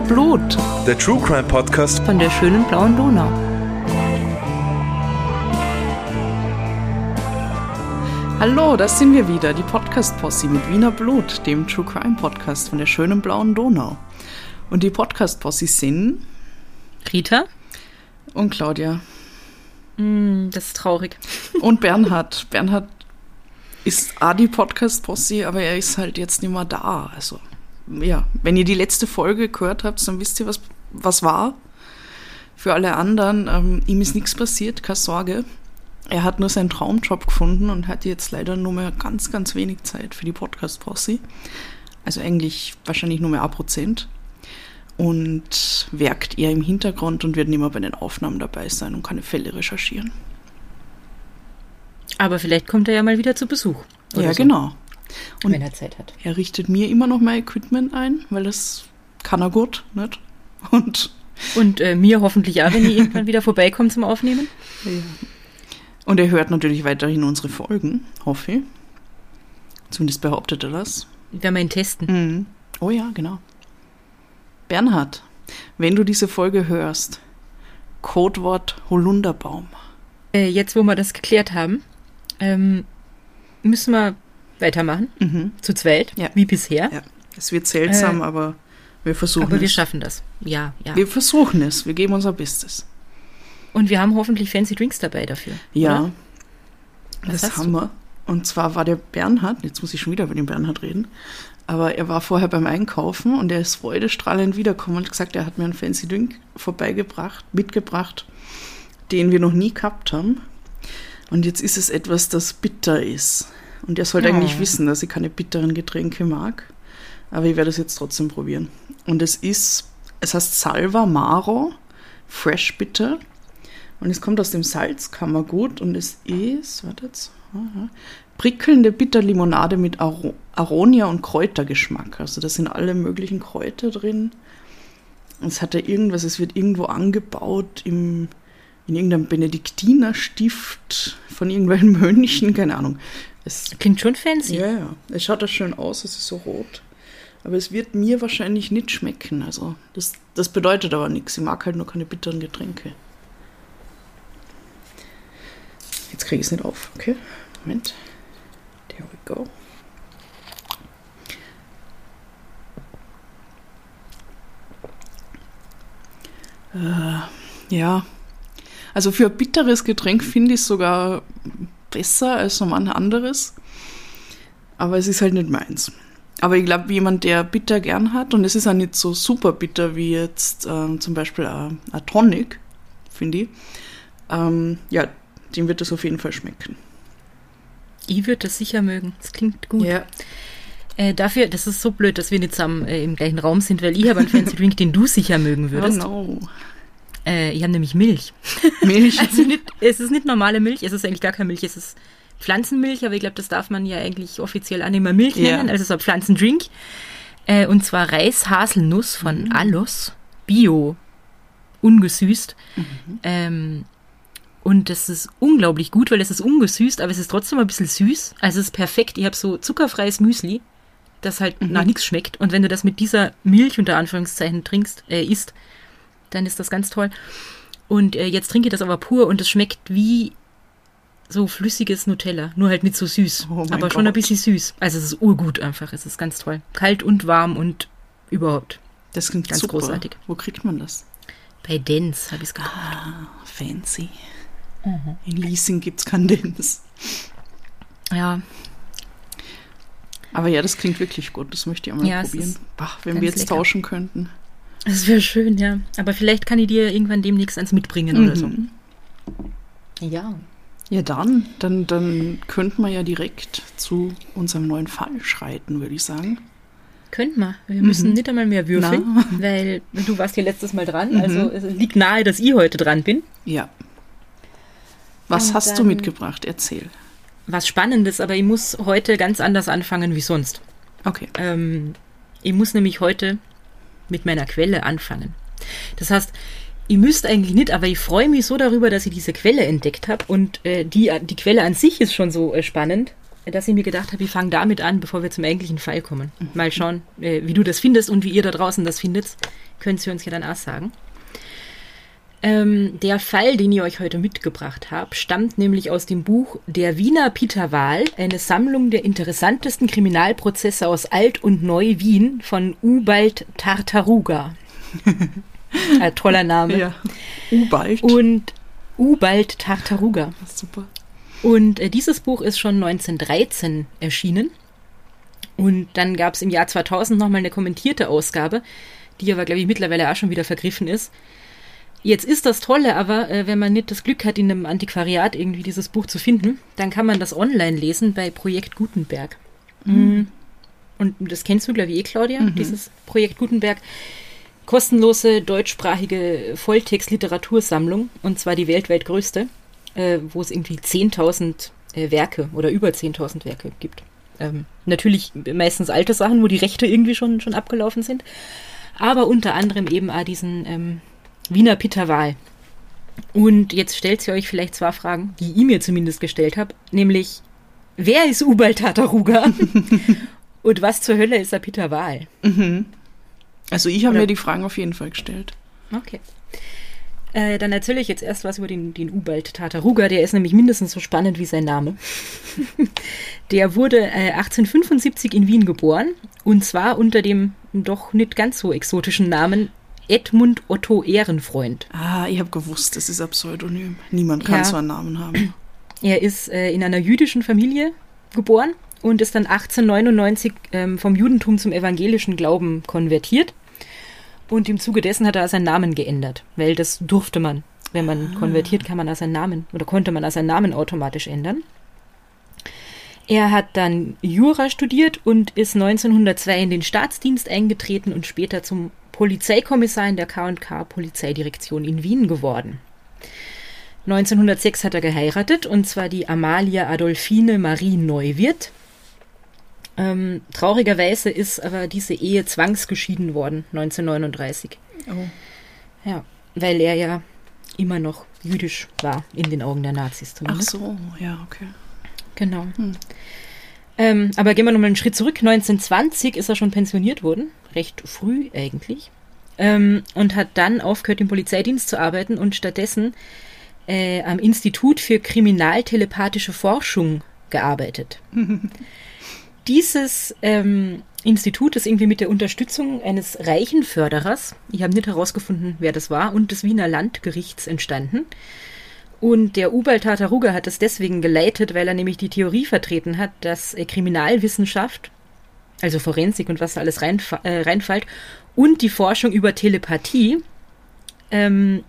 Wiener Blut Der True Crime Podcast von der schönen blauen Donau. Hallo, das sind wir wieder, die Podcast-Posse mit Wiener Blut, dem True Crime Podcast von der schönen blauen Donau. Und die Podcast-Posse sind Rita? und Claudia Mm, das ist traurig. und Bernhard. Bernhard ist auch die Podcast-Posse, aber er ist halt jetzt nicht mehr da. Also, ja, wenn ihr die letzte Folge gehört habt, dann wisst ihr, was, was war. Für alle anderen, ähm, ihm ist nichts passiert, keine Sorge. Er hat nur seinen Traumjob gefunden und hat jetzt leider nur mehr ganz, ganz wenig Zeit für die Podcast-Posse. Also eigentlich wahrscheinlich nur mehr ein Prozent. Und werkt eher im Hintergrund und wird nicht mehr bei den Aufnahmen dabei sein und keine Fälle recherchieren. Aber vielleicht kommt er ja mal wieder zu Besuch. ja, so, genau. Und Wenn er Zeit hat. er richtet mir immer noch mein Equipment ein, weil das kann er gut, nicht? Und, Und äh, mir hoffentlich auch, wenn ihr irgendwann wieder vorbeikommt zum Aufnehmen. und er hört natürlich weiterhin unsere Folgen, hoffe ich. Zumindest behauptet er das. Wir werden ihn testen. Mhm. Oh ja, genau. Bernhard, wenn du diese Folge hörst, Codewort Holunderbaum. Äh, jetzt, wo wir das geklärt haben, ähm, müssen wir weitermachen. Mhm. Zu zweit, Ja. wie bisher. Ja, es wird seltsam, Äh, aber wir versuchen Aber wir es. schaffen das. Ja, ja. Wir versuchen es. Wir geben unser Bestes. Und wir haben hoffentlich fancy Drinks dabei dafür. Ja, Oder? Was das haben du? wir. Und zwar war der Bernhard, jetzt muss ich schon wieder über den Bernhard reden, aber er war vorher beim Einkaufen und er ist freudestrahlend wiedergekommen und gesagt, er hat mir einen Fancy Drink vorbeigebracht, mitgebracht, den wir noch nie gehabt haben. Und jetzt ist es etwas, das bitter ist. Und er sollte Oh. eigentlich wissen, dass ich keine bitteren Getränke mag. Aber ich werde es jetzt trotzdem probieren. Und es ist, es heißt Salva Maro Fresh Bitter. Und es kommt aus dem Salzkammergut und es ist, wartet, aha, prickelnde Bitterlimonade mit Aro Aronia und Kräutergeschmack. Also da sind alle möglichen Kräuter drin. Es hat ja irgendwas, es wird irgendwo angebaut im, in irgendeinem Benediktinerstift von irgendwelchen Mönchen, keine Ahnung. Es, Klingt schon fancy. ja, ja, es schaut ja schön aus, es ist so rot. Aber es wird mir wahrscheinlich nicht schmecken. Also das, das bedeutet aber nichts. Ich mag halt nur keine bitteren Getränke. Jetzt kriege ich es nicht auf. Okay, Moment. There we go. Äh, ja, also für ein bitteres Getränk finde ich es sogar besser als so manch anderes. Aber es ist halt nicht meins. Aber ich glaube, jemand, der bitter gern hat, und es ist auch nicht so super bitter wie jetzt ähm, zum Beispiel ein ein Tonic, finde ich, ähm, ja, dem wird das auf jeden Fall schmecken. Ich würde das sicher mögen. Das klingt gut. Ja, Äh, dafür, das ist so blöd, dass wir nicht zusammen äh, im gleichen Raum sind, weil ich habe einen fancy Drink, den du sicher mögen oh würdest. no. Äh, ich habe nämlich Milch. Milch. Also nicht, es ist nicht normale Milch, es ist eigentlich gar keine Milch, es ist Pflanzenmilch, aber ich glaube, das darf man ja eigentlich offiziell auch nicht mehr Milch Ja. nennen, also so ein Pflanzendrink. Äh, und zwar Reis-Haselnuss von Mhm. Allos, Bio, ungesüßt. Mhm. Ähm, und das ist unglaublich gut, weil es ist ungesüßt, aber es ist trotzdem ein bisschen süß. Also es ist perfekt. Ich habe so zuckerfreies Müsli, das halt Mhm. nach nichts schmeckt. Und wenn du das mit dieser Milch unter Anführungszeichen trinkst, äh, isst, dann ist das ganz toll. Und äh, jetzt trinke ich das aber pur und es schmeckt wie so flüssiges Nutella, nur halt nicht so süß, Oh aber schon ein Gott. bisschen süß. Also es ist urgut einfach, es ist ganz toll. Kalt und warm und überhaupt. Das klingt Ganz super. großartig. Wo kriegt man das? Bei Dens habe ich es gekauft. Ah, fancy. In Leasing gibt es keinen Dance. Ja, Aber ja, das klingt wirklich gut. Das möchte ich einmal Ja, es probieren. Ach, wenn wir jetzt lecker. tauschen könnten. Das wäre schön, ja. Aber vielleicht kann ich dir irgendwann demnächst eins mitbringen oder so. Mhm. Ja. Ja, dann, dann, dann könnten wir ja direkt zu unserem neuen Fall schreiten, würde ich sagen. Könnten wir. Wir müssen Mhm. nicht einmal mehr würfeln, Na. weil du warst ja letztes Mal dran. Mhm. Also es liegt nahe, dass ich heute dran bin. Ja. Was Und hast du mitgebracht? Erzähl. Was Spannendes, aber ich muss heute ganz anders anfangen wie sonst. Okay. Ähm, ich muss nämlich heute mit meiner Quelle anfangen. Das heißt, ihr müsst eigentlich nicht, aber ich freue mich so darüber, dass ich diese Quelle entdeckt habe und äh, die, die Quelle an sich ist schon so äh, spannend. dass ich mir gedacht habe, wir fangen damit an, bevor wir zum eigentlichen Fall kommen. Mal schauen, äh, wie du das findest und wie ihr da draußen das findet. Könnt ihr uns ja dann auch sagen. Ähm, der Fall, den ich euch heute mitgebracht habe, stammt nämlich aus dem Buch Der Wiener Peter Wahl, eine Sammlung der interessantesten Kriminalprozesse aus Alt- und Neu-Wien von Ubald Tartaruga. Ein toller Name. Ja. Ubald. Und Ubald Tartaruga. Super. Und äh, dieses Buch ist schon 1913 erschienen. Und dann gab es im Jahr 2000 nochmal eine kommentierte Ausgabe, die aber, glaube ich, mittlerweile auch schon wieder vergriffen ist. Jetzt ist das Tolle, aber äh, wenn man nicht das Glück hat, in einem Antiquariat irgendwie dieses Buch zu finden, dann kann man das online lesen bei Projekt Gutenberg. Mhm. Und das kennst du, glaube ich, eh, Claudia, dieses Projekt Gutenberg. Kostenlose deutschsprachige Volltext-Literatursammlung, und zwar die weltweit größte, äh, wo es irgendwie 10.000 äh, Werke oder über 10.000 Werke gibt. Ähm, natürlich meistens alte Sachen, wo die Rechte irgendwie schon, schon abgelaufen sind, aber unter anderem eben auch diesen ähm, Wiener Peter Wahl. Und jetzt stellt ihr euch vielleicht zwei Fragen, die ich mir zumindest gestellt habe, nämlich, wer ist Ubald Tataruga? Und was zur Hölle ist der Peter Wahl? Also ich habe mir die Fragen auf jeden Fall gestellt. Okay. Äh, dann erzähle ich jetzt erst was über den, den Ubald Tataruga. Der ist nämlich mindestens so spannend wie sein Name. der wurde äh, 1875 in Wien geboren und zwar unter dem doch nicht ganz so exotischen Namen Edmund Otto Ehrenfreund. Ah, ich habe gewusst, das ist ein Pseudonym. Niemand kann Ja. so einen Namen haben. Er ist äh, in einer jüdischen Familie geboren und ist dann 1899 ähm, vom Judentum zum evangelischen Glauben konvertiert. Und im Zuge dessen hat er seinen Namen geändert, weil das durfte man. Wenn man konvertiert, kann man auch seinen Namen oder konnte man auch seinen Namen automatisch ändern. Er hat dann Jura studiert und ist 1902 in den Staatsdienst eingetreten und später zum Polizeikommissar in der K&K Polizeidirektion in Wien geworden. 1906 hat er geheiratet, und zwar die Amalia Adolfine Marie Neuwirth. Ähm, traurigerweise ist aber diese Ehe zwangsgeschieden worden, 1939. Oh. Ja, weil er ja immer noch jüdisch war, in den Augen der Nazis Ach zumindest. so, ja, okay. Genau. Ähm, aber gehen wir nochmal einen Schritt zurück. 1920 ist er schon pensioniert worden, recht früh eigentlich, ähm, und hat dann aufgehört, im Polizeidienst zu arbeiten und stattdessen äh, am Institut für kriminaltelepathische Forschung gearbeitet. Dieses ähm, Institut ist irgendwie mit der Unterstützung eines reichen Förderers, ich habe nicht herausgefunden, wer das war, und des Wiener Landgerichts entstanden. Und der Ubald Tartaruga hat es deswegen geleitet, weil er nämlich die Theorie vertreten hat, dass äh, Kriminalwissenschaft, also Forensik und was da alles reinfa äh, reinfällt, und die Forschung über Telepathie ähm,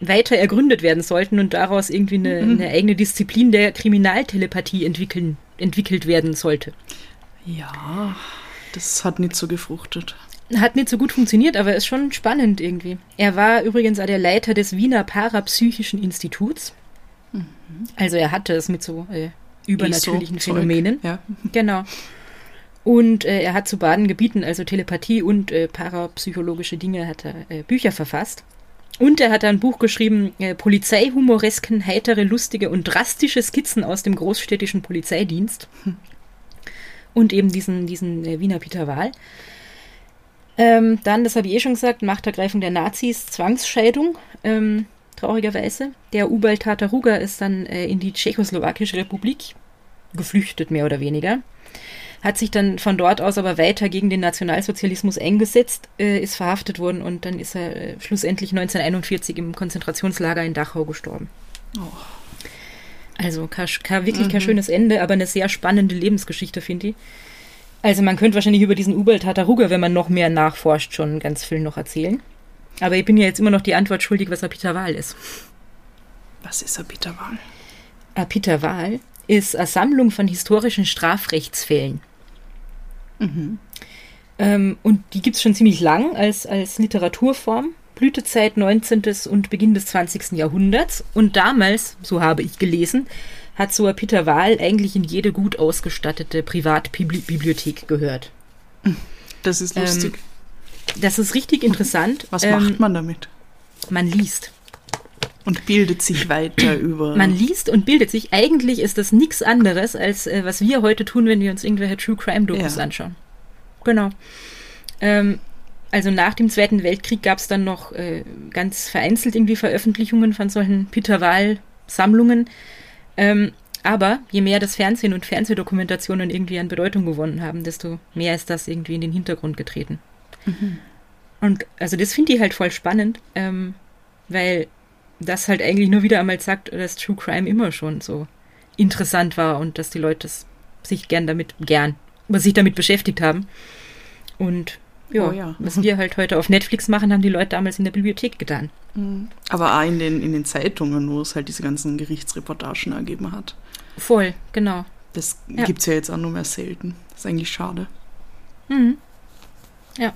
weiter ergründet werden sollten und daraus irgendwie eine, eine eigene Disziplin der Kriminaltelepathie entwickeln, entwickelt werden sollte. Ja, das hat nicht so gefruchtet. Hat nicht so gut funktioniert, aber ist schon spannend irgendwie. Er war übrigens auch der Leiter des Wiener Parapsychischen Instituts. Also er hatte es mit so äh, übernatürlichen Phänomenen. Ja. Genau. Und äh, er hat zu beiden Gebieten, also Telepathie und äh, parapsychologische Dinge, hat er äh, Bücher verfasst. Und er hat ein Buch geschrieben, äh, Polizeihumoresken, heitere, lustige und drastische Skizzen aus dem großstädtischen Polizeidienst. Und eben diesen, diesen äh, Wiener Peter Wahl. Ähm, dann, das habe ich eh schon gesagt, Machtergreifung der Nazis, Zwangsscheidung, ähm, traurigerweise. Der Ubald Tataruga ist dann äh, in die Tschechoslowakische Republik geflüchtet, mehr oder weniger. Hat sich dann von dort aus aber weiter gegen den Nationalsozialismus eingesetzt, äh, ist verhaftet worden und dann ist er äh, schlussendlich 1941 im Konzentrationslager in Dachau gestorben. Also kein, kein, wirklich kein schönes Ende, aber eine sehr spannende Lebensgeschichte, finde ich. Also man könnte wahrscheinlich über diesen Ubald Tataruga, wenn man noch mehr nachforscht, schon ganz viel noch erzählen. Aber ich bin ja jetzt immer noch die Antwort schuldig, was Peter Wahl ist. Was ist ein Peter Ist eine Sammlung von historischen Strafrechtsfällen. Ähm, und die gibt es schon ziemlich lang als, als Literaturform. Blütezeit 19. und Beginn des 20. Jahrhunderts. Und damals, so habe ich gelesen, hat so ein Peter Wahl eigentlich in jede gut ausgestattete Privatbibliothek gehört. Das ist lustig. Das ist richtig interessant. Was Ähm, macht man damit? Man liest. Und bildet sich weiter über. Man liest und bildet sich. Eigentlich ist das nichts anderes, als äh, was wir heute tun, wenn wir uns irgendwelche True Crime Dokus Ja. anschauen. Genau. Ähm, also nach dem Zweiten Weltkrieg gab es dann noch äh, ganz vereinzelt irgendwie Veröffentlichungen von solchen Peter Wahl-Sammlungen. Ähm, aber je mehr das Fernsehen und Fernsehdokumentationen irgendwie an Bedeutung gewonnen haben, desto mehr ist das irgendwie in den Hintergrund getreten. Und also das finde ich halt voll spannend, ähm, weil das halt eigentlich nur wieder einmal sagt, dass True Crime immer schon so interessant war und dass die Leute es sich gern damit, gern, was sich damit beschäftigt haben. Und ja, Oh ja. was wir halt heute auf Netflix machen, haben die Leute damals in der Bibliothek getan. Aber auch in den, in den Zeitungen, wo es halt diese ganzen Gerichtsreportagen ergeben hat. Voll, genau. Das Ja. gibt's ja jetzt auch nur mehr selten. Das ist eigentlich schade. Mhm. Ja.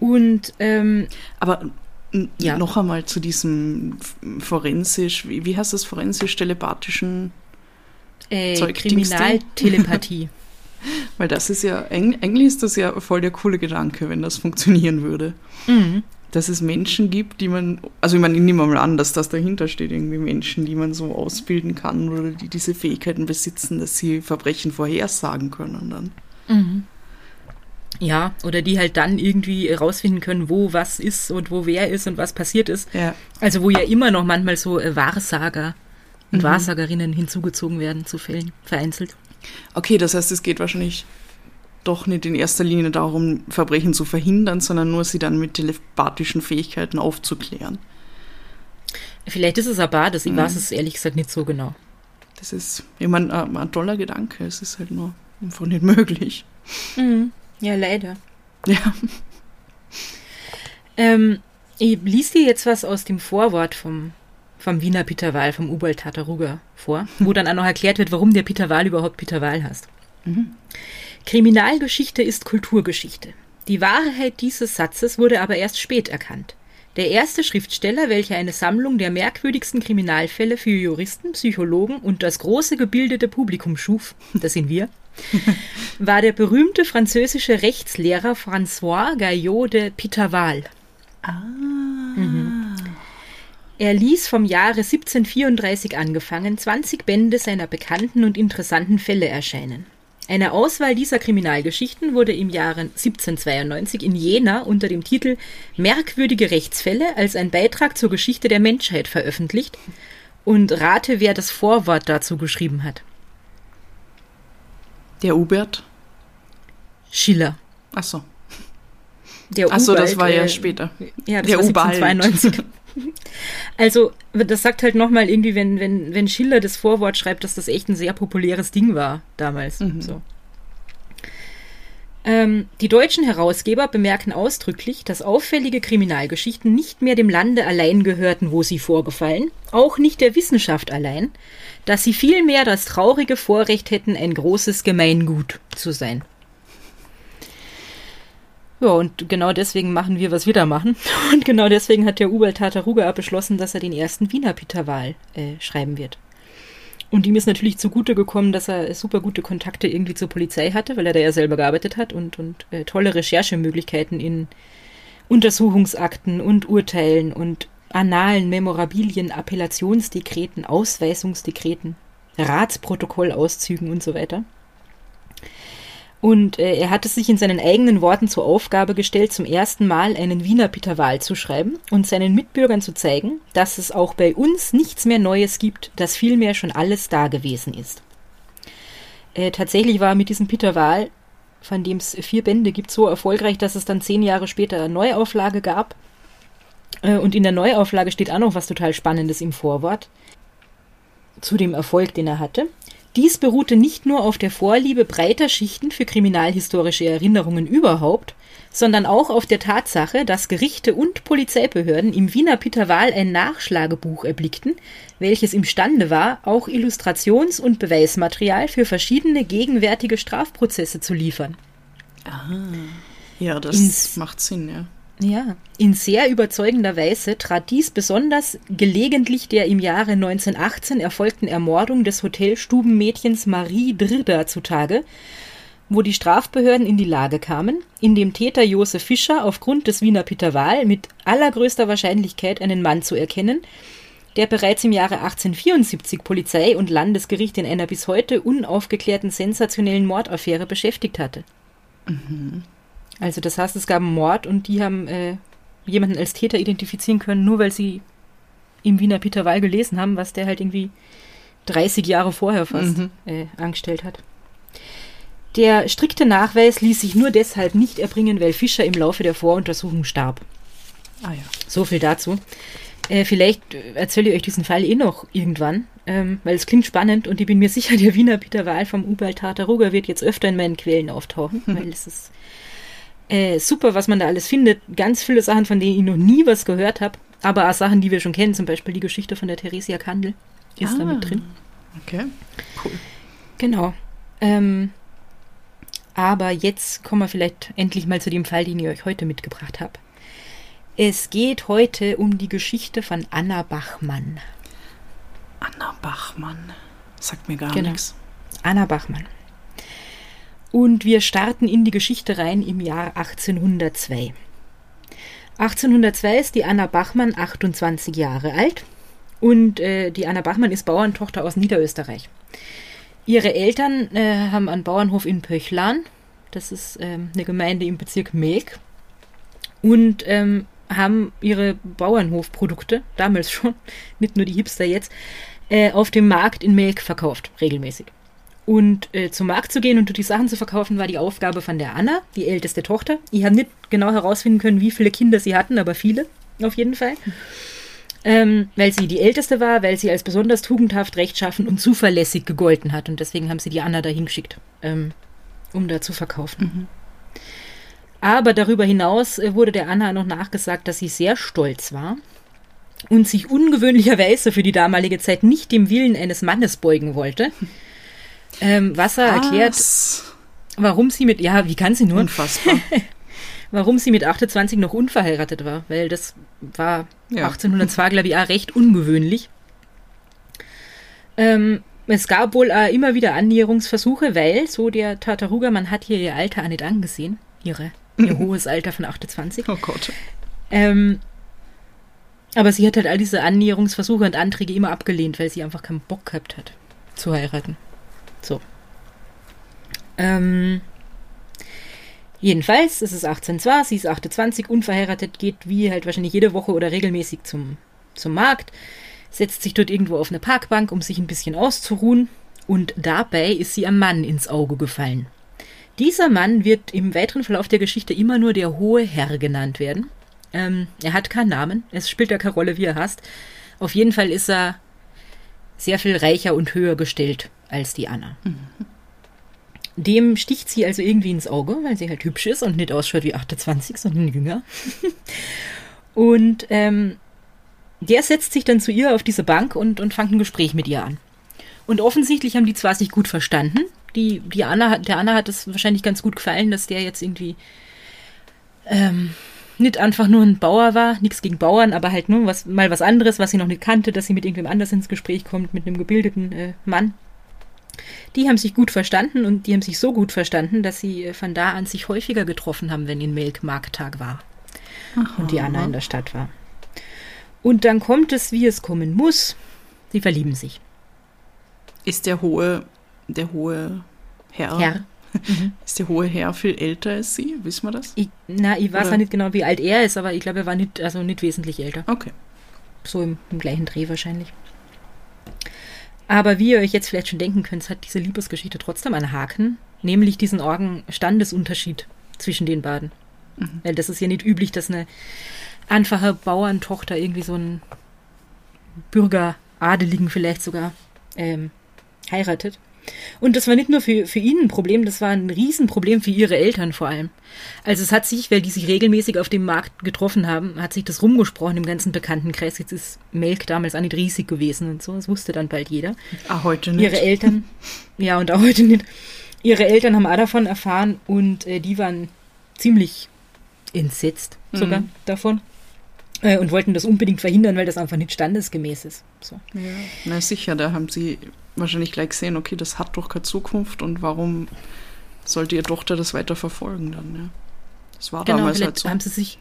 Und ähm, Aber Ja. noch einmal zu diesem forensisch, wie, wie heißt das, forensisch-telepathischen, äh, da? Kriminaltelepathie. weil das ist ja, eig- eigentlich ist das ja voll der coole Gedanke, wenn das funktionieren würde. mhm. Dass es Menschen gibt, die man, also ich meine, ich nehme mal an, dass das dahinter steht, irgendwie Menschen, die man so ausbilden kann oder die diese Fähigkeiten besitzen, dass sie Verbrechen vorhersagen können dann. Mhm. Ja, oder die halt dann irgendwie rausfinden können, wo was ist und wo wer ist und was passiert ist. Ja. Also wo ja immer noch manchmal so äh, Wahrsager und Mhm. Wahrsagerinnen hinzugezogen werden zu Fällen, vereinzelt. Okay, das heißt, es geht wahrscheinlich doch nicht in erster Linie darum, Verbrechen zu verhindern, sondern nur sie dann mit telepathischen Fähigkeiten aufzuklären. Vielleicht ist es aber das, ich Mhm. weiß es ehrlich gesagt nicht so genau. Das ist, ich meine, ein, ein toller Gedanke. Es ist halt nur einfach nicht möglich. Ja, leider. Ja. Ähm, ich lies dir jetzt was aus dem Vorwort vom, vom Wiener Peter Wahl, vom Ubald Tataruga vor, wo dann auch noch erklärt wird, warum der Peter Wahl überhaupt Peter Wahl heißt. Kriminalgeschichte ist Kulturgeschichte. Die Wahrheit dieses Satzes wurde aber erst spät erkannt. Der erste Schriftsteller, welcher eine Sammlung der merkwürdigsten Kriminalfälle für Juristen, Psychologen und das große gebildete Publikum schuf, das sind wir, war der berühmte französische Rechtslehrer François Gaillot de Pitaval. Mhm. Er ließ vom Jahre 1734 angefangen 20 Bände seiner bekannten und interessanten Fälle erscheinen. Eine Auswahl dieser Kriminalgeschichten wurde im Jahre 1792 in Jena unter dem Titel Merkwürdige Rechtsfälle als ein Beitrag zur Geschichte der Menschheit veröffentlicht. Und rate, wer das Vorwort dazu geschrieben hat. Der Ubert. Schiller. Ach so. Der Ach so, das war ja äh, später. Ja, das Der war Ubald. 1792. Also, das sagt halt nochmal irgendwie, wenn, wenn, wenn Schiller das Vorwort schreibt, dass das echt ein sehr populäres Ding war damals. So. Ähm, die deutschen Herausgeber bemerken ausdrücklich, dass auffällige Kriminalgeschichten nicht mehr dem Lande allein gehörten, wo sie vorgefallen, auch nicht der Wissenschaft allein, dass sie vielmehr das traurige Vorrecht hätten, ein großes Gemeingut zu sein. Ja, und genau deswegen machen wir, was wir da machen. Und genau deswegen hat der Ubald Tataruga beschlossen, dass er den ersten Wiener Peter Wahl äh, schreiben wird. Und ihm ist natürlich zugute gekommen, dass er super gute Kontakte irgendwie zur Polizei hatte, weil er da ja selber gearbeitet hat und, und äh, tolle Recherchemöglichkeiten in Untersuchungsakten und Urteilen und Annalen, Memorabilien, Appellationsdekreten, Ausweisungsdekreten, Ratsprotokollauszügen und so weiter. Und äh, er hat es sich in seinen eigenen Worten zur Aufgabe gestellt, zum ersten Mal einen Wiener Peter Wahl zu schreiben und seinen Mitbürgern zu zeigen, dass es auch bei uns nichts mehr Neues gibt, dass vielmehr schon alles da gewesen ist. Äh, tatsächlich war mit diesem Peter Wahl, von dem es vier Bände gibt, so erfolgreich, dass es dann zehn Jahre später eine Neuauflage gab. Äh, und in der Neuauflage steht auch noch was total Spannendes im Vorwort zu dem Erfolg, den er hatte. Dies beruhte nicht nur auf der Vorliebe breiter Schichten für kriminalhistorische Erinnerungen überhaupt, sondern auch auf der Tatsache, dass Gerichte und Polizeibehörden im Wiener Peter Wahl ein Nachschlagebuch erblickten, welches imstande war, auch Illustrations- und Beweismaterial für verschiedene gegenwärtige Strafprozesse zu liefern. Ja, das Ins- macht Sinn, ja. Ja, in sehr überzeugender Weise trat dies besonders gelegentlich der im Jahre 1918 erfolgten Ermordung des Hotelstubenmädchens Marie Drida zutage, wo die Strafbehörden in die Lage kamen, in dem Täter Josef Fischer aufgrund des Wiener Peter Wahl mit allergrößter Wahrscheinlichkeit einen Mann zu erkennen, der bereits im Jahre 1874 Polizei und Landesgericht in einer bis heute unaufgeklärten sensationellen Mordaffäre beschäftigt hatte. Also das heißt, es gab einen Mord und die haben äh, jemanden als Täter identifizieren können, nur weil sie im Wiener Peter Wahl gelesen haben, was der halt irgendwie 30 Jahre vorher fast Mhm. äh, angestellt hat. Der strikte Nachweis ließ sich nur deshalb nicht erbringen, weil Fischer im Laufe der Voruntersuchung starb. Ah ja. So viel dazu. Äh, vielleicht äh, erzähle ich euch diesen Fall eh noch irgendwann, ähm, weil es klingt spannend und ich bin mir sicher, der Wiener Peter Wahl vom Ubald Tatarugger wird jetzt öfter in meinen Quellen auftauchen, weil es ist äh, super, was man da alles findet. Ganz viele Sachen, von denen ich noch nie was gehört habe, aber auch Sachen, die wir schon kennen, zum Beispiel die Geschichte von der Theresia Kandel ist da Ah. mit drin. Okay. Cool. Genau. Ähm, aber jetzt kommen wir vielleicht endlich mal zu dem Fall, den ich euch heute mitgebracht habe. Es geht heute um die Geschichte von Anna Bachmann. Anna Bachmann. Sagt mir gar Genau. nichts. Anna Bachmann. Und wir starten in die Geschichte rein im Jahr 1802. 1802 ist die Anna Bachmann 28 Jahre alt und äh, die Anna Bachmann ist Bauerntochter aus Niederösterreich. Ihre Eltern äh, haben einen Bauernhof in Pöchlan, das ist ähm, eine Gemeinde im Bezirk Melk, und ähm, haben ihre Bauernhofprodukte, damals schon, nicht nur die Hipster jetzt, äh, auf dem Markt in Melk verkauft, regelmäßig. Und äh, zum Markt zu gehen und die Sachen zu verkaufen, war die Aufgabe von der Anna, die älteste Tochter. Ich habe nicht genau herausfinden können, wie viele Kinder sie hatten, aber viele auf jeden Fall. Ähm, weil sie die älteste war, weil sie als besonders tugendhaft, rechtschaffen und zuverlässig gegolten hat. Und deswegen haben sie die Anna dahin geschickt, ähm, um da zu verkaufen. Aber darüber hinaus äh, wurde der Anna noch nachgesagt, dass sie sehr stolz war und sich ungewöhnlicherweise für die damalige Zeit nicht dem Willen eines Mannes beugen wollte. Ähm, Wasser erklärt, Was? warum sie mit, ja, wie kann sie nur, Unfassbar. warum sie mit 28 noch unverheiratet war, weil das war Ja. 1802, glaube ich, auch recht ungewöhnlich. Ähm, es gab wohl auch immer wieder Annäherungsversuche, weil, so der Tataruga, man hat hier ihr Alter auch nicht angesehen, ihre, ihr hohes Alter von 28. oh Gott. Ähm, aber sie hat halt all diese Annäherungsversuche und Anträge immer abgelehnt, weil sie einfach keinen Bock gehabt hat, zu heiraten. So. Ähm, jedenfalls, es ist 18 zwar, sie ist 28, unverheiratet, geht wie halt wahrscheinlich jede Woche oder regelmäßig zum, zum Markt, setzt sich dort irgendwo auf eine Parkbank, um sich ein bisschen auszuruhen, und dabei ist sie am Mann ins Auge gefallen. Dieser Mann wird im weiteren Verlauf der Geschichte immer nur der hohe Herr genannt werden. Ähm, er hat keinen Namen, es spielt ja keine Rolle, wie er heißt. Auf jeden Fall ist er sehr viel reicher und höher gestellt als die Anna. Dem sticht sie also irgendwie ins Auge, weil sie halt hübsch ist und nicht ausschaut wie 28, sondern jünger. und ähm, der setzt sich dann zu ihr auf diese Bank und, und fängt ein Gespräch mit ihr an. Und offensichtlich haben die zwar sich gut verstanden. Die, die Anna, der Anna hat es wahrscheinlich ganz gut gefallen, dass der jetzt irgendwie ähm, nicht einfach nur ein Bauer war, nichts gegen Bauern, aber halt nur was, mal was anderes, was sie noch nicht kannte, dass sie mit irgendwem anders ins Gespräch kommt, mit einem gebildeten äh, Mann. Die haben sich gut verstanden und die haben sich so gut verstanden, dass sie äh, von da an sich häufiger getroffen haben, wenn in Melk Markttag war und die Anna in der Stadt war. Und dann kommt es, wie es kommen muss. Sie verlieben sich. Ist der hohe, der hohe Herr, Herr. ist der hohe Herr viel älter als sie? Wissen wir das? Ich, na, ich weiß auch nicht genau, wie alt er ist, aber ich glaube, er war nicht, also nicht wesentlich älter. Okay. So im, im gleichen Dreh wahrscheinlich. Aber wie ihr euch jetzt vielleicht schon denken könnt, hat diese Liebesgeschichte trotzdem einen Haken, nämlich diesen Orgen Standesunterschied zwischen den beiden. Weil das ist ja nicht üblich, dass eine einfache Bauerntochter irgendwie so einen Bürgeradeligen vielleicht sogar ähm, heiratet. Und das war nicht nur für, für ihn ein Problem, das war ein Riesenproblem für ihre Eltern vor allem. Also es hat sich, weil die sich regelmäßig auf dem Markt getroffen haben, hat sich das rumgesprochen im ganzen Bekanntenkreis. Jetzt ist Melk damals auch nicht riesig gewesen und so, das wusste dann bald jeder. Ah, heute nicht. Ihre Eltern, ja und auch heute nicht, ihre Eltern haben auch davon erfahren und äh, die waren ziemlich entsetzt sogar Mhm. davon äh, und wollten das unbedingt verhindern, weil das einfach nicht standesgemäß ist. So. Ja. Na sicher, da haben sie wahrscheinlich gleich gesehen, okay, das hat doch keine Zukunft und warum sollte ihre Tochter das weiter verfolgen dann, ja. Das war Genau, damals halt so. haben sie sich,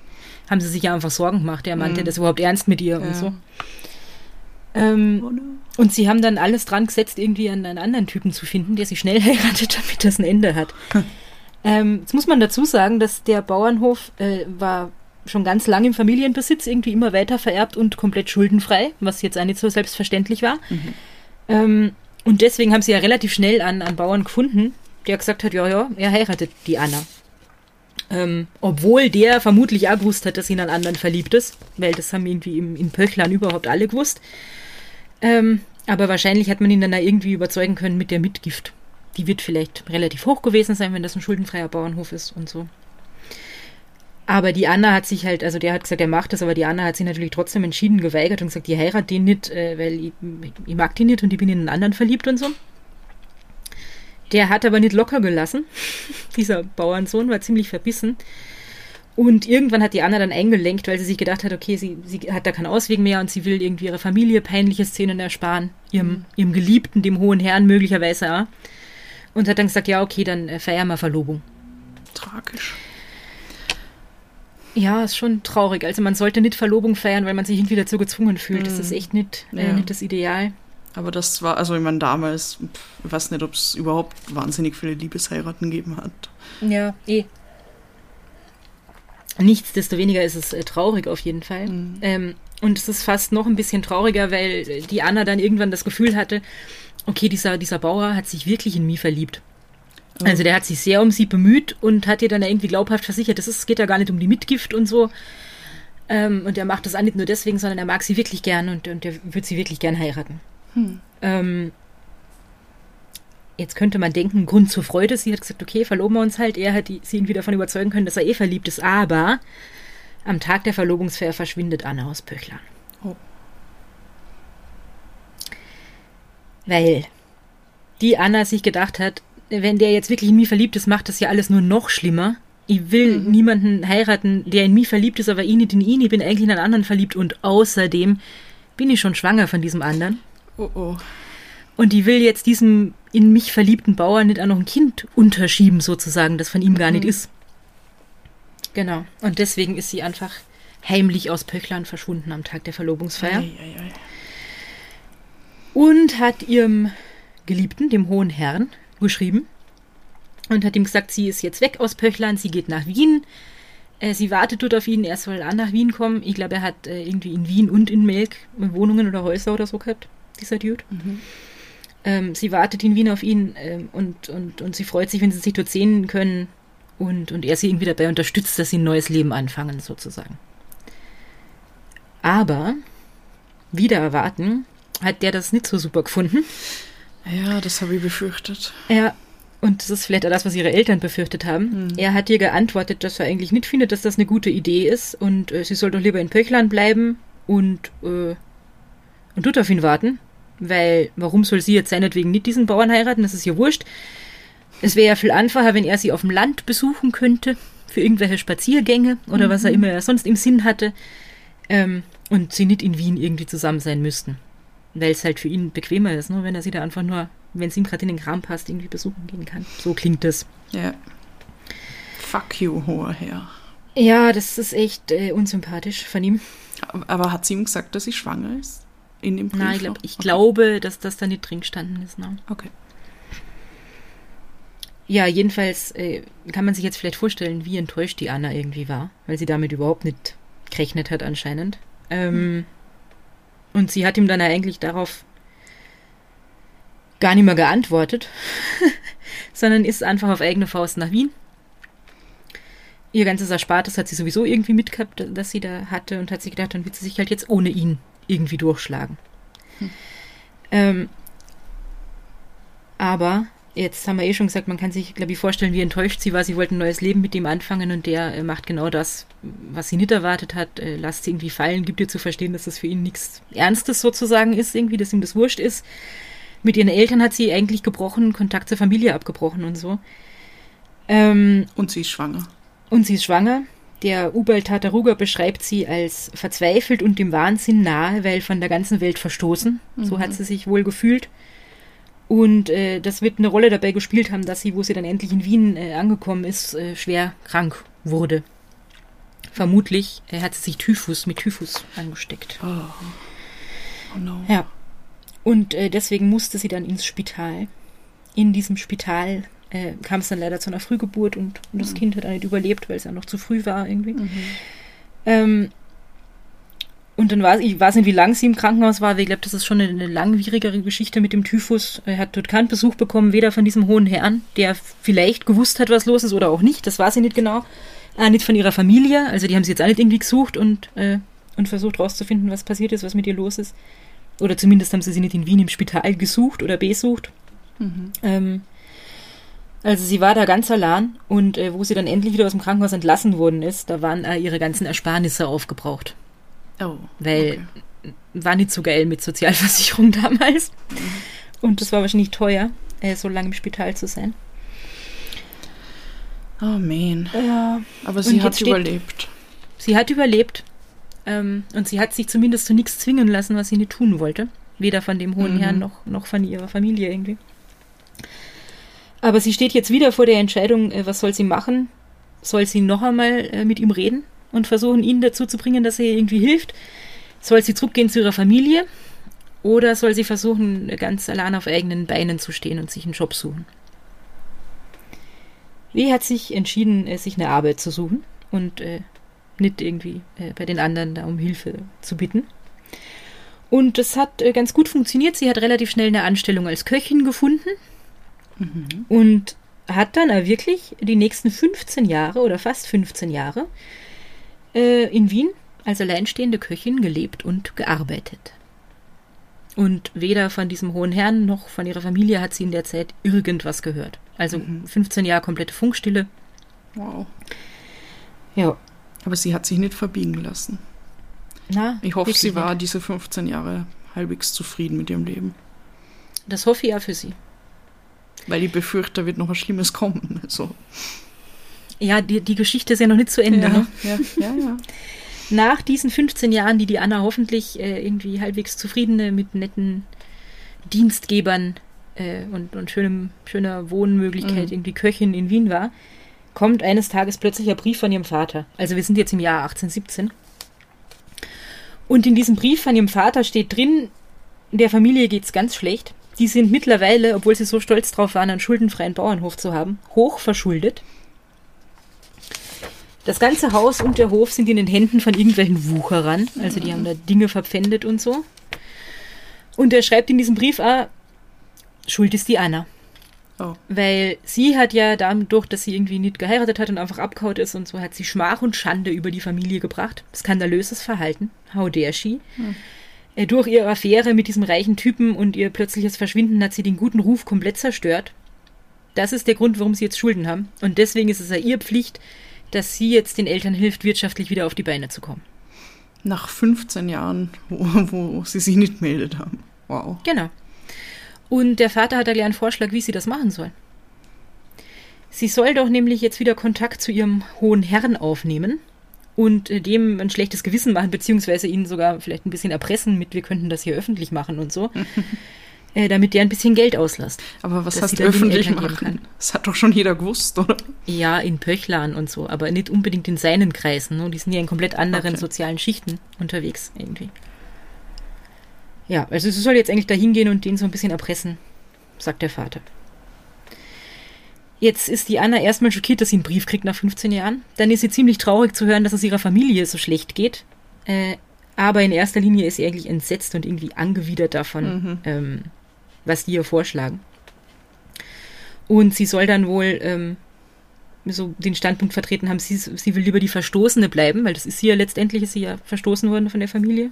haben sie sich ja einfach Sorgen gemacht. Er meinte Mhm. das überhaupt ernst mit ihr Ja. und so. Ähm, Oh, no. und sie haben dann alles dran gesetzt, irgendwie einen, einen anderen Typen zu finden, der sie schnell heiratet, damit das ein Ende hat. ähm, jetzt muss man dazu sagen, dass der Bauernhof äh, war schon ganz lange im Familienbesitz, irgendwie immer weiter vererbt und komplett schuldenfrei, was jetzt auch nicht so selbstverständlich war. Ähm, und deswegen haben sie ja relativ schnell einen, einen Bauern gefunden, der gesagt hat, ja, ja, er heiratet die Anna. Ähm, obwohl der vermutlich auch gewusst hat, dass in einen anderen verliebt ist, weil das haben irgendwie im, in Pöchlern überhaupt alle gewusst. Ähm, aber wahrscheinlich hat man ihn dann da irgendwie überzeugen können mit der Mitgift. Die wird vielleicht relativ hoch gewesen sein, wenn das ein schuldenfreier Bauernhof ist und so. Aber die Anna hat sich halt, also der hat gesagt, er macht das, aber die Anna hat sich natürlich trotzdem entschieden geweigert und gesagt, die heirat den nicht, äh, weil ich, ich mag die nicht und ich bin in einen anderen verliebt und so. Der hat aber nicht locker gelassen. Dieser Bauernsohn war ziemlich verbissen. Und irgendwann hat die Anna dann eingelenkt, weil sie sich gedacht hat, okay, sie, sie hat da keinen Ausweg mehr und sie will irgendwie ihrer Familie peinliche Szenen ersparen, ihrem, ihrem Geliebten, dem hohen Herrn möglicherweise auch. Und hat dann gesagt, ja, okay, dann äh, feiern wir Verlobung. Tragisch. Ja, ist schon traurig. Also man sollte nicht Verlobung feiern, weil man sich irgendwie dazu gezwungen fühlt. Das ist echt nicht, äh, Ja. nicht das Ideal. Aber das war, also ich meine, damals, pff, ich weiß nicht, ob es überhaupt wahnsinnig viele Liebesheiraten gegeben hat. Ja, eh. Nichtsdestoweniger ist es äh, traurig auf jeden Fall. Ähm, und es ist fast noch ein bisschen trauriger, weil die Anna dann irgendwann das Gefühl hatte, okay, dieser, dieser Bauer hat sich wirklich in mich verliebt. Also der hat sich sehr um sie bemüht und hat ihr dann irgendwie glaubhaft versichert, das ist, es geht ja gar nicht um die Mitgift und so. Ähm, und er macht das auch nicht nur deswegen, sondern er mag sie wirklich gern und, und er wird sie wirklich gern heiraten. Ähm, jetzt könnte man denken, Grund zur Freude. Sie hat gesagt, okay, verloben wir uns halt. Er hat sie irgendwie davon überzeugen können, dass er eh verliebt ist. Aber am Tag der Verlobungsfeier verschwindet Anna aus Pöchlern. Oh. Weil die Anna sich gedacht hat, wenn der jetzt wirklich in mich verliebt ist, macht das ja alles nur noch schlimmer. Ich will niemanden heiraten, der in mich verliebt ist, aber ich nicht in ihn. Ich bin eigentlich in einen anderen verliebt und außerdem bin ich schon schwanger von diesem anderen. Oh oh. Und die will jetzt diesem in mich verliebten Bauern nicht auch noch ein Kind unterschieben, sozusagen, das von ihm gar nicht ist. Genau. Und deswegen ist sie einfach heimlich aus Pöchlern verschwunden am Tag der Verlobungsfeier. Ei, ei, ei. Und hat ihrem Geliebten, dem hohen Herrn, geschrieben und hat ihm gesagt, sie ist jetzt weg aus Pöchlern, sie geht nach Wien. Äh, sie wartet dort auf ihn, er soll auch nach Wien kommen. Ich glaube, er hat äh, irgendwie in Wien und in Melk Wohnungen oder Häuser oder so gehabt, dieser Dude. Ähm, sie wartet in Wien auf ihn ähm, und, und, und sie freut sich, wenn sie sich dort sehen können und, und er sie irgendwie dabei unterstützt, dass sie ein neues Leben anfangen, sozusagen. Aber, wieder erwarten, hat der das nicht so super gefunden. Ja, das habe ich befürchtet. Ja, und das ist vielleicht auch das, was ihre Eltern befürchtet haben. Er hat ihr geantwortet, dass er eigentlich nicht findet, dass das eine gute Idee ist und äh, sie soll doch lieber in Pöchlern bleiben und, äh, und tut auf ihn warten. Weil, warum soll sie jetzt seinetwegen nicht diesen Bauern heiraten? Das ist ihr wurscht. Es wäre ja viel einfacher, wenn er sie auf dem Land besuchen könnte, für irgendwelche Spaziergänge oder was er immer er sonst im Sinn hatte. Ähm, und sie nicht in Wien irgendwie zusammen sein müssten. Weil es halt für ihn bequemer ist, ne? wenn er sie da einfach nur, wenn es ihm gerade in den Kram passt, irgendwie besuchen gehen kann. So klingt das. Ja. Fuck you, hoher Herr. Ja, das ist echt äh, unsympathisch von ihm. Aber hat sie ihm gesagt, dass sie schwanger ist? In dem Brief? Nein, ich, glaub, ich Okay. glaube, dass das da nicht drin gestanden ist. Ne? Okay. Ja, jedenfalls äh, kann man sich jetzt vielleicht vorstellen, wie enttäuscht die Anna irgendwie war, weil sie damit überhaupt nicht gerechnet hat anscheinend. Ähm, Und sie hat ihm dann eigentlich darauf gar nicht mehr geantwortet, sondern ist einfach auf eigene Faust nach Wien. Ihr ganzes Erspartes hat sie sowieso irgendwie mitgehabt, das sie da hatte und hat sich gedacht, dann wird sie sich halt jetzt ohne ihn irgendwie durchschlagen. Ähm, aber jetzt haben wir eh schon gesagt, man kann sich, glaube ich, vorstellen, wie enttäuscht sie war. Sie wollte ein neues Leben mit ihm anfangen und der äh, macht genau das, was sie nicht erwartet hat. Äh, lasst sie irgendwie fallen, gibt ihr zu verstehen, dass das für ihn nichts Ernstes sozusagen ist, irgendwie, dass ihm das wurscht ist. Mit ihren Eltern hat sie eigentlich gebrochen, Kontakt zur Familie abgebrochen und so. Ähm, Und sie ist schwanger. und sie ist schwanger. Der Ubald Tataruga beschreibt sie als verzweifelt und dem Wahnsinn nahe, weil von der ganzen Welt verstoßen. So hat sie sich wohl gefühlt. Und äh, das wird eine Rolle dabei gespielt haben, dass sie, wo sie dann endlich in Wien äh, angekommen ist, äh, schwer krank wurde. Vermutlich äh, hat sie sich Typhus mit Typhus angesteckt. Oh, oh no. Ja. Und äh, deswegen musste sie dann ins Spital. In diesem Spital äh, kam es dann leider zu einer Frühgeburt und, und das Kind hat dann nicht überlebt, weil es ja noch zu früh war irgendwie. Ähm, und dann war ich weiß nicht, wie lange sie im Krankenhaus war, aber ich glaube, das ist schon eine, eine langwierigere Geschichte mit dem Typhus. Er hat dort keinen Besuch bekommen, weder von diesem hohen Herrn, der vielleicht gewusst hat, was los ist, oder auch nicht. Das weiß sie nicht genau. Äh, nicht von ihrer Familie. Also die haben sie jetzt auch nicht irgendwie gesucht und, äh, und versucht rauszufinden, was passiert ist, was mit ihr los ist. Oder zumindest haben sie sie nicht in Wien im Spital gesucht oder besucht. Ähm, also sie war da ganz allein und äh, wo sie dann endlich wieder aus dem Krankenhaus entlassen worden ist, da waren äh, ihre ganzen Ersparnisse aufgebraucht. Oh, Weil okay. war nicht so geil mit Sozialversicherung damals. Und das war wahrscheinlich teuer, äh, so lange im Spital zu sein. Oh man. Ja. Aber sie Und hat jetzt steht- überlebt. Sie hat überlebt. Ähm, und sie hat sich zumindest zu nichts zwingen lassen, was sie nicht tun wollte. Weder von dem hohen Mhm. Herrn noch, noch von ihrer Familie irgendwie. Aber sie steht jetzt wieder vor der Entscheidung, äh, was soll sie machen? Soll sie noch einmal äh, mit ihm reden und versuchen, ihn dazu zu bringen, dass er ihr irgendwie hilft? Soll sie zurückgehen zu ihrer Familie? Oder soll sie versuchen, ganz allein auf eigenen Beinen zu stehen und sich einen Job suchen? Lee hat sich entschieden, äh, sich eine Arbeit zu suchen und äh, nicht irgendwie äh, bei den anderen da um Hilfe zu bitten. Und das hat äh, ganz gut funktioniert. Sie hat relativ schnell eine Anstellung als Köchin gefunden und hat dann auch wirklich die nächsten 15 Jahre oder fast 15 Jahre äh, in Wien als alleinstehende Köchin gelebt und gearbeitet. Und weder von diesem hohen Herrn noch von ihrer Familie hat sie in der Zeit irgendwas gehört. Also 15 Jahre komplette Funkstille. Wow. Ja. Aber sie hat sich nicht verbiegen lassen. Na, Ich hoffe, sie war nicht. diese 15 Jahre halbwegs zufrieden mit ihrem Leben. Das hoffe ich ja für sie. Weil ich befürchte, da wird noch was Schlimmes kommen. Also, Ja, die, die Geschichte ist ja noch nicht zu Ende. ja, Ne? ja, ja, ja. Nach diesen 15 Jahren, die die Anna hoffentlich äh, irgendwie halbwegs zufriedene mit netten Dienstgebern äh, und, und schönem, schöner Wohnmöglichkeit, Mhm. irgendwie Köchin in Wien war, kommt eines Tages plötzlich ein Brief von ihrem Vater. Also wir sind jetzt im Jahr 1817. Und in diesem Brief von ihrem Vater steht drin, der Familie geht's ganz schlecht. Die sind mittlerweile, obwohl sie so stolz drauf waren, einen schuldenfreien Bauernhof zu haben, hoch verschuldet. Das ganze Haus und der Hof sind in den Händen von irgendwelchen Wucherern. Also die haben da Dinge verpfändet und so. Und er schreibt in diesem Brief, ah, schuld ist die Anna. Oh. Weil sie hat ja dadurch, dass sie irgendwie nicht geheiratet hat und einfach abgehaut ist und so, hat sie Schmach und Schande über die Familie gebracht. Skandalöses Verhalten. How dare she? Äh, Durch ihre Affäre mit diesem reichen Typen und ihr plötzliches Verschwinden hat sie den guten Ruf komplett zerstört. Das ist der Grund, warum sie jetzt Schulden haben. Und deswegen ist es ja ihre Pflicht, dass sie jetzt den Eltern hilft, wirtschaftlich wieder auf die Beine zu kommen. Nach 15 Jahren, wo, wo sie sich nicht meldet haben. Wow. Genau. Und der Vater hat da gleich einen Vorschlag, wie sie das machen soll. Sie soll doch nämlich jetzt wieder Kontakt zu ihrem hohen Herrn aufnehmen und äh, dem ein schlechtes Gewissen machen, beziehungsweise ihn sogar vielleicht ein bisschen erpressen mit, wir könnten das hier öffentlich machen und so, äh, damit der ein bisschen Geld auslässt. Aber was heißt öffentlich machen? Das hat doch schon jeder gewusst, oder? Ja, in Pöchlern und so, aber nicht unbedingt in seinen Kreisen. Ne? Die sind ja in komplett anderen Okay. sozialen Schichten unterwegs irgendwie. Ja, also sie soll jetzt eigentlich da hingehen und den so ein bisschen erpressen, sagt der Vater. Jetzt ist die Anna erstmal schockiert, dass sie einen Brief kriegt nach 15 Jahren. Dann ist sie ziemlich traurig zu hören, dass es ihrer Familie so schlecht geht. Äh, aber in erster Linie ist sie eigentlich entsetzt und irgendwie angewidert davon, ähm, was die ihr vorschlagen. Und sie soll dann wohl ähm, so den Standpunkt vertreten haben, sie, sie will lieber die Verstoßene bleiben, weil das ist sie ja letztendlich, ist sie ja verstoßen worden von der Familie.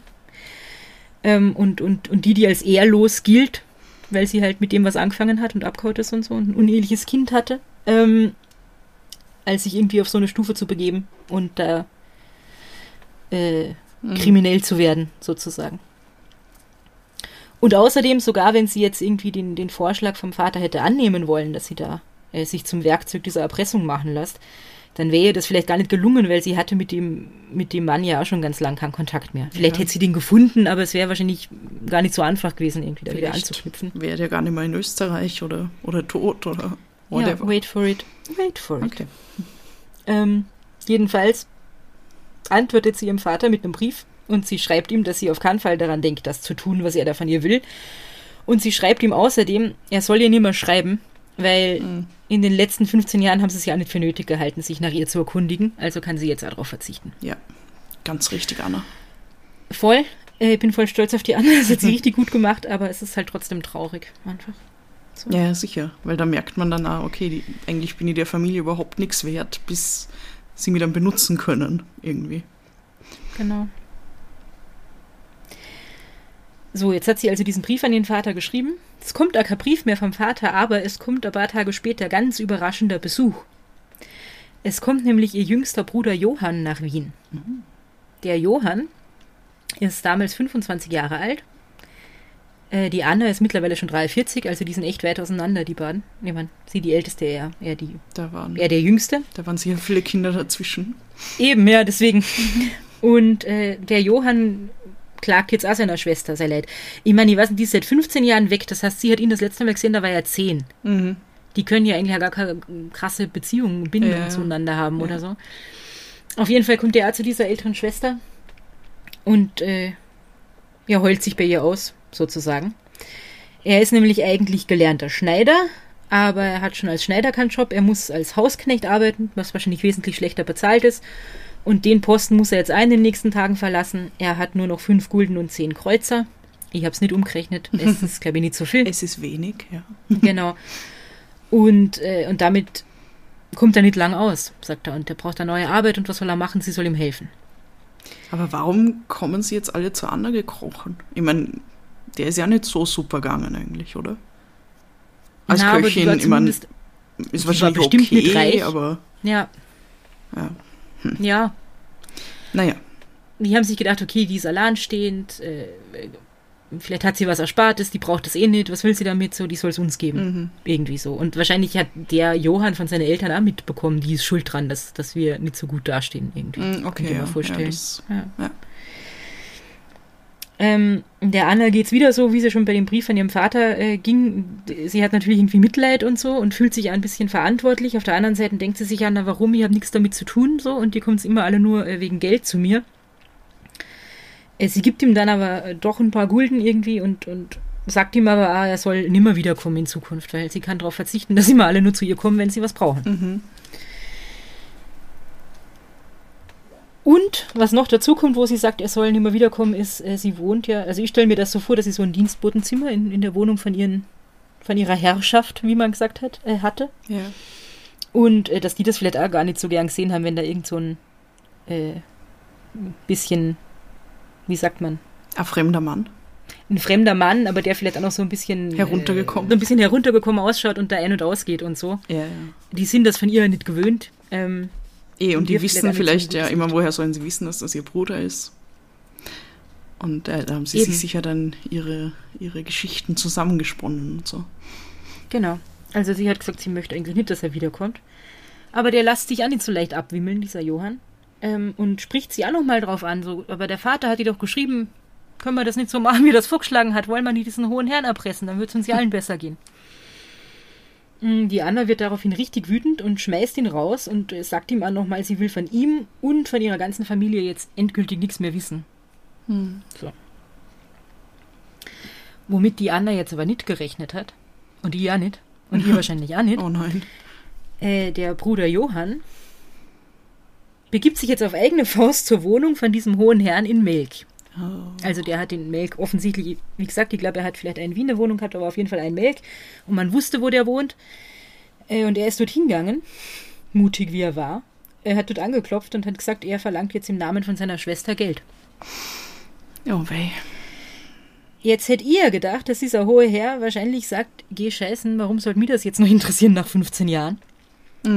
Ähm, und, und, und die, die als ehrlos gilt, weil sie halt mit dem was angefangen hat und abgehauen ist und so und ein uneheliches Kind hatte, ähm, als sich irgendwie auf so eine Stufe zu begeben und da äh, kriminell zu werden, sozusagen. Und außerdem, sogar wenn sie jetzt irgendwie den, den Vorschlag vom Vater hätte annehmen wollen, dass sie da äh, sich zum Werkzeug dieser Erpressung machen lässt, dann wäre ihr das vielleicht gar nicht gelungen, weil sie hatte mit dem, mit dem Mann ja auch schon ganz lang keinen Kontakt mehr. Vielleicht Ja. hätte sie den gefunden, aber es wäre wahrscheinlich gar nicht so einfach gewesen, irgendwie da wieder Vielleicht anzuknüpfen. wäre der gar nicht mehr in Österreich oder, oder tot oder Ja, whatever. wait for it. Wait for it. okay. Ähm, jedenfalls antwortet sie ihrem Vater mit einem Brief und sie schreibt ihm, dass sie auf keinen Fall daran denkt, das zu tun, was er da von ihr will. Und sie schreibt ihm außerdem, er soll ihr nicht mehr schreiben, weil Mhm. in den letzten 15 Jahren haben sie es ja auch nicht für nötig gehalten, sich nach ihr zu erkundigen. Also kann sie jetzt auch darauf verzichten. Ja, ganz richtig, Anna. Voll. Äh, Ich bin voll stolz auf die Anna. Das hat sie richtig gut gemacht, aber es ist halt trotzdem traurig. Einfach. So. Ja, ja, sicher. Weil da merkt man dann auch, okay, die, eigentlich bin ich der Familie überhaupt nichts wert, bis sie mich dann benutzen können, irgendwie. Genau. So, jetzt hat sie also diesen Brief an den Vater geschrieben. Es kommt auch kein Brief mehr vom Vater, aber es kommt ein paar Tage später ganz überraschender Besuch. Es kommt nämlich ihr jüngster Bruder Johann nach Wien. Der Johann ist damals 25 Jahre alt. Äh, die Anna ist mittlerweile schon 43, also die sind echt weit auseinander, die beiden. Ich meine, sie die Älteste, er, er, die, Da waren, er der Jüngste. da waren sicher viele Kinder dazwischen. Eben, ja, deswegen. Und äh, der Johann klagt jetzt auch seiner Schwester sehr leid. Ich meine, ich weiß nicht, die ist seit 15 Jahren weg. Das heißt, sie hat ihn das letzte Mal gesehen, da war er 10. Mhm. Die können ja eigentlich gar keine krasse Beziehung, Bindung ja. zueinander haben Ja. oder so. Auf jeden Fall kommt er auch zu dieser älteren Schwester und äh, ja, heult sich bei ihr aus, sozusagen. Er ist nämlich eigentlich gelernter Schneider, aber er hat schon als Schneider keinen Job. Er muss als Hausknecht arbeiten, was wahrscheinlich wesentlich schlechter bezahlt ist. Und den Posten muss er jetzt ein in den nächsten Tagen verlassen. Er hat nur noch fünf Gulden und zehn Kreuzer. Ich habe es nicht umgerechnet. Es ist, glaube ich, nicht so viel. Es ist wenig, ja. Genau. Und, äh, und damit kommt er nicht lang aus, sagt er. Und er braucht eine neue Arbeit und was soll er machen? Sie soll ihm helfen. Aber warum kommen sie jetzt alle zu Anna gekrochen? Ich meine, der ist ja nicht so super gegangen eigentlich, oder? Als Na, Köchin, ich meine, ist war wahrscheinlich bestimmt okay, nicht reich. aber Ja, ja. Ja. Naja, Die haben sich gedacht, okay, die ist alleinstehend, äh, vielleicht hat sie was Erspartes, die braucht das eh nicht, was will sie damit so, die soll es uns geben. Mhm. Irgendwie so. Und wahrscheinlich hat der Johann von seinen Eltern auch mitbekommen, die ist schuld dran, dass, dass wir nicht so gut dastehen irgendwie. Okay, ihr ja, mir vorstellen. ja, das, Ja. ja. Ähm, der Anna geht's wieder so, wie sie schon bei dem Brief von ihrem Vater äh, ging. Sie hat natürlich irgendwie Mitleid und so und fühlt sich ein bisschen verantwortlich. Auf der anderen Seite denkt sie sich an, na warum, ich habe nichts damit zu tun so und die kommen immer alle nur äh, wegen Geld zu mir. Äh, sie gibt ihm dann aber äh, doch ein paar Gulden irgendwie und, und sagt ihm aber, ah, er soll nimmer wiederkommen in Zukunft, weil sie kann darauf verzichten, dass immer alle nur zu ihr kommen, wenn sie was brauchen. Mhm. Und was noch dazu kommt, wo sie sagt, er soll nicht mehr wiederkommen, ist, äh, sie wohnt ja, also ich stelle mir das so vor, dass sie so ein Dienstbotenzimmer in, in der Wohnung von ihren, von ihrer Herrschaft, wie man gesagt hat, äh, hatte. ja. Und äh, dass die das vielleicht auch gar nicht so gern gesehen haben, wenn da irgend so ein äh, bisschen, wie sagt man, Ein fremder Mann. ein fremder Mann, aber der vielleicht auch noch so ein bisschen Heruntergekommen. äh, so ein bisschen heruntergekommen ausschaut und da ein- und ausgeht und so. Ja, ja. Die sind das von ihr nicht gewöhnt. Ähm, Eh, und Und die wissen vielleicht ja immer, woher sollen sie wissen, dass das ihr Bruder ist. Und äh, da haben sie Eben. sich sicher dann ihre, ihre Geschichten zusammengesponnen und so. Genau. Also sie hat gesagt, sie möchte eigentlich nicht, dass er wiederkommt. Aber der lässt sich auch nicht so leicht abwimmeln, dieser Johann. Ähm, und spricht sie auch noch mal drauf an. So, aber der Vater hat ihr doch geschrieben, können wir das nicht so machen, wie das vorgeschlagen hat, wollen wir nicht diesen hohen Herrn erpressen, dann wird es uns ja allen besser gehen. Mm, Die Anna wird daraufhin richtig wütend und schmeißt ihn raus und äh, sagt ihm auch nochmal, sie will von ihm und von ihrer ganzen Familie jetzt endgültig nichts mehr wissen. So. Womit die Anna jetzt aber nicht gerechnet hat, und die ja nicht, und ihr wahrscheinlich auch nicht, Oh nein. äh, der Bruder Johann begibt sich jetzt auf eigene Faust zur Wohnung von diesem hohen Herrn in Melk. Oh. Also der hat in Melk offensichtlich, wie gesagt, ich glaube, er hat vielleicht eine Wiener Wohnung gehabt, aber auf jeden Fall einen Melk. Und man wusste, wo der wohnt. Äh, und er ist dort hingegangen, mutig wie er war. Er hat dort angeklopft und hat gesagt, er verlangt jetzt im Namen von seiner Schwester Geld. Oh weh. Jetzt hätte ihr gedacht, dass dieser hohe Herr wahrscheinlich sagt, geh scheißen, warum soll mich das jetzt noch interessieren nach 15 Jahren?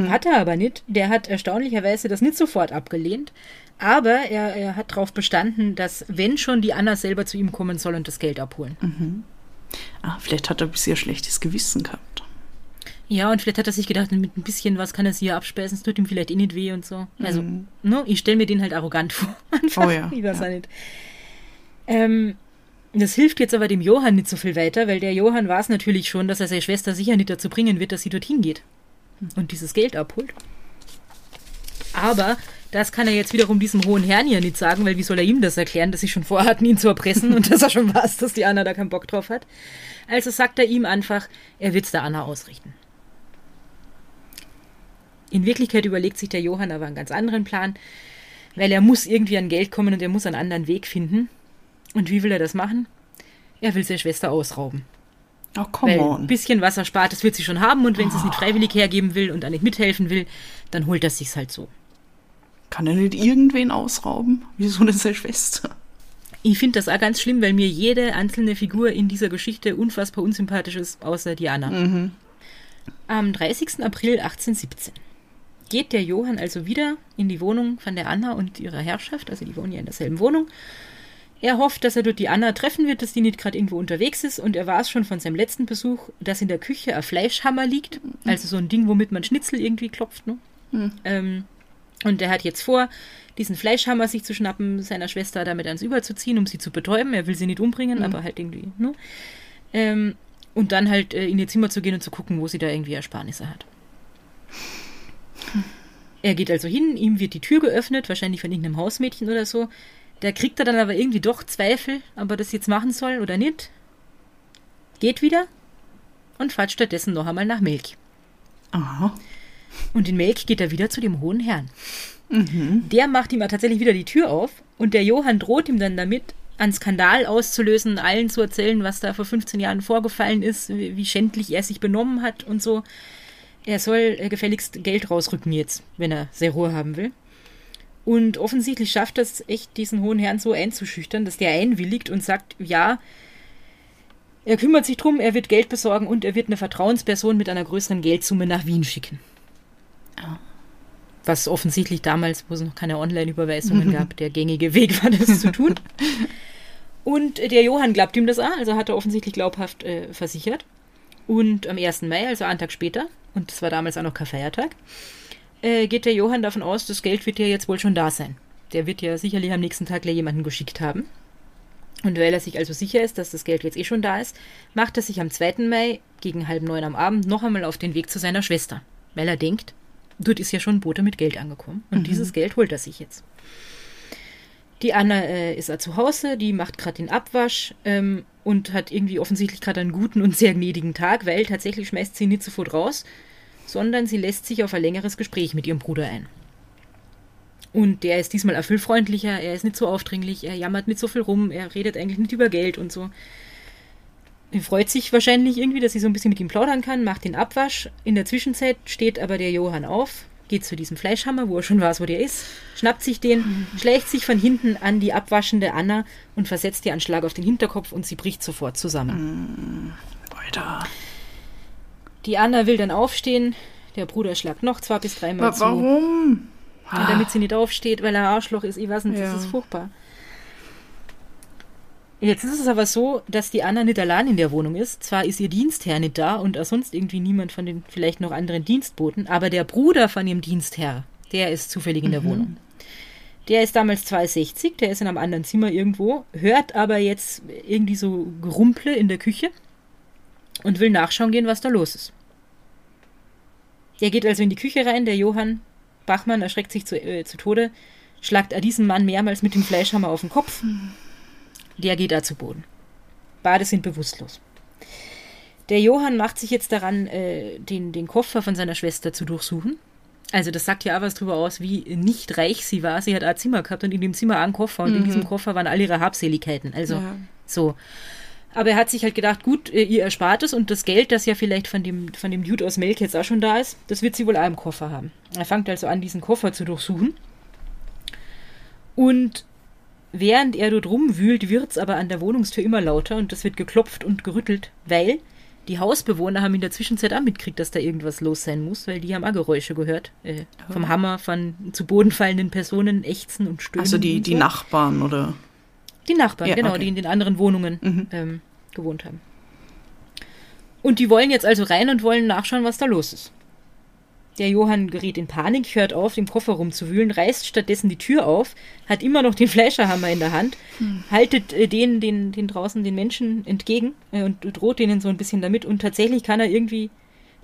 Hat er aber nicht. Der hat erstaunlicherweise das nicht sofort abgelehnt. Aber er, er hat darauf bestanden, dass, wenn schon, die Anna selber zu ihm kommen soll und das Geld abholen. Ah, vielleicht hat er bisher schlechtes Gewissen gehabt. Ja, und vielleicht hat er sich gedacht, mit ein bisschen was kann er sie ja abspeisen, es tut ihm vielleicht eh nicht weh und so. Also, Mhm. ne, ich stelle mir den halt arrogant vor. Einfach. Oh ja, Ich weiß ja. nicht. Ähm, das hilft jetzt aber dem Johann nicht so viel weiter, weil der Johann weiß natürlich schon, dass er seine Schwester sicher nicht dazu bringen wird, dass sie dorthin geht und dieses Geld abholt. Aber das kann er jetzt wiederum diesem hohen Herrn hier nicht sagen, weil wie soll er ihm das erklären, dass sie schon vorhatten, ihn zu erpressen und dass er schon weiß, dass die Anna da keinen Bock drauf hat. Also sagt er ihm einfach, er wird's der Anna ausrichten. In Wirklichkeit überlegt sich der Johann aber einen ganz anderen Plan, weil er muss irgendwie an Geld kommen und er muss einen anderen Weg finden. Und wie will er das machen? Er will seine Schwester ausrauben. Oh, come Weil ein on. bisschen was er spart, das wird sie schon haben und wenn sie es nicht freiwillig hergeben will und auch nicht mithelfen will, dann holt er sich's halt so. Kann er nicht irgendwen ausrauben? Wieso denn seine Schwester? Ich finde das auch ganz schlimm, weil mir jede einzelne Figur in dieser Geschichte unfassbar unsympathisch ist, außer die Anna. Am 30. April 1817 geht der Johann also wieder in die Wohnung von der Anna und ihrer Herrschaft, also die wohnen ja in derselben Wohnung. Er hofft, dass er dort die Anna treffen wird, dass die nicht gerade irgendwo unterwegs ist und er weiß schon von seinem letzten Besuch, dass in der Küche ein Fleischhammer liegt, also so ein Ding, womit man Schnitzel irgendwie klopft. Ne? Ähm, und er hat jetzt vor, diesen Fleischhammer sich zu schnappen, seiner Schwester damit ans Überzuziehen, um sie zu betäuben. Er will sie nicht umbringen, aber halt irgendwie, ne? Ähm, und dann halt äh, in ihr Zimmer zu gehen und zu gucken, wo sie da irgendwie Ersparnisse hat. Er geht also hin, ihm wird die Tür geöffnet, wahrscheinlich von irgendeinem Hausmädchen oder so. Da kriegt er dann aber irgendwie doch Zweifel, ob er das jetzt machen soll oder nicht. Geht wieder und fährt stattdessen noch einmal nach Melk. Aha. Und in Melk geht er wieder zu dem hohen Herrn. Der macht ihm aber tatsächlich wieder die Tür auf und der Johann droht ihm dann damit, einen Skandal auszulösen, allen zu erzählen, was da vor 15 Jahren vorgefallen ist, wie wie schändlich er sich benommen hat und so. Er soll äh, gefälligst Geld rausrücken jetzt, wenn er sehr Ruhe haben will. Und offensichtlich schafft das echt, diesen hohen Herrn so einzuschüchtern, dass der einwilligt und sagt, ja, er kümmert sich drum, er wird Geld besorgen und er wird eine Vertrauensperson mit einer größeren Geldsumme nach Wien schicken. Was offensichtlich damals, wo es noch keine Online-Überweisungen gab, der gängige Weg war, das zu tun. Und der Johann glaubt ihm das auch, also hat er offensichtlich glaubhaft äh, versichert. Und am 1. Mai, also einen Tag später, und das war damals auch noch kein Feiertag, äh, geht der Johann davon aus, das Geld wird ja jetzt wohl schon da sein. Der wird ja sicherlich am nächsten Tag gleich jemanden geschickt haben. Und weil er sich also sicher ist, dass das Geld jetzt eh schon da ist, macht er sich am 2. Mai gegen halb neun am Abend noch einmal auf den Weg zu seiner Schwester. Weil er denkt, dort ist ja schon ein Bote mit Geld angekommen. Und dieses Geld holt er sich jetzt. Die Anna äh, ist auch zu Hause, die macht gerade den Abwasch ähm, und hat irgendwie offensichtlich gerade einen guten und sehr gnädigen Tag, weil tatsächlich schmeißt sie nicht sofort raus, sondern sie lässt sich auf ein längeres Gespräch mit ihrem Bruder ein. Und der ist diesmal auch viel freundlicher, er ist nicht so aufdringlich, er jammert nicht so viel rum, er redet eigentlich nicht über Geld und so. Er freut sich wahrscheinlich irgendwie, dass sie so ein bisschen mit ihm plaudern kann, macht den Abwasch. In der Zwischenzeit steht aber der Johann auf, geht zu diesem Fleischhammer, wo er schon weiß, wo der ist, schnappt sich den, schlägt sich von hinten an die abwaschende Anna und versetzt ihr einen Schlag auf den Hinterkopf und sie bricht sofort zusammen. Alter. Die Anna will dann aufstehen, der Bruder schlagt noch zwei bis dreimal Wa zu. warum? Und damit sie nicht aufsteht, weil er Arschloch ist, ich weiß nicht, Ja. das ist furchtbar. Jetzt ist es aber so, dass die Anna nicht allein in der Wohnung ist. Zwar ist ihr Dienstherr nicht da und auch sonst irgendwie niemand von den vielleicht noch anderen Dienstboten, aber der Bruder von ihrem Dienstherr, der ist zufällig in der Wohnung. Der ist damals 62, der ist in einem anderen Zimmer irgendwo, hört aber jetzt irgendwie so Gerumple in der Küche und will nachschauen gehen, was da los ist. Er geht also in die Küche rein, der Johann Bachmann erschreckt sich zu, äh, zu Tode, schlagt er diesen Mann mehrmals mit dem Fleischhammer auf den Kopf. Der geht da zu Boden. Beide sind bewusstlos. Der Johann macht sich jetzt daran, äh, den, den Koffer von seiner Schwester zu durchsuchen. Also das sagt ja auch was drüber aus, wie nicht reich sie war. Sie hat ein Zimmer gehabt und in dem Zimmer einen Koffer und in diesem Koffer waren all ihre Habseligkeiten. Also Ja. so. Aber er hat sich halt gedacht, gut, äh, ihr erspart es und das Geld, das ja vielleicht von dem, von dem Dude aus Melk jetzt auch schon da ist, das wird sie wohl auch im Koffer haben. Er fängt also an, diesen Koffer zu durchsuchen. Und während er dort rumwühlt, wird's aber an der Wohnungstür immer lauter und das wird geklopft und gerüttelt, weil die Hausbewohner haben in der Zwischenzeit auch mitgekriegt, dass da irgendwas los sein muss, weil die haben auch Geräusche gehört. Äh, vom Hammer, von zu Boden fallenden Personen, Ächzen und Stöhnen. Also die, die so. Nachbarn oder. Die Nachbarn, Ja, genau, okay. die in den anderen Wohnungen Mhm. ähm, gewohnt haben. Und die wollen jetzt also rein und wollen nachschauen, was da los ist. Der Johann gerät in Panik, hört auf, im Koffer rumzuwühlen, reißt stattdessen die Tür auf, hat immer noch den Fleischerhammer in der Hand, haltet äh, den, den, den draußen den Menschen entgegen äh, und droht denen so ein bisschen damit. Und tatsächlich kann er irgendwie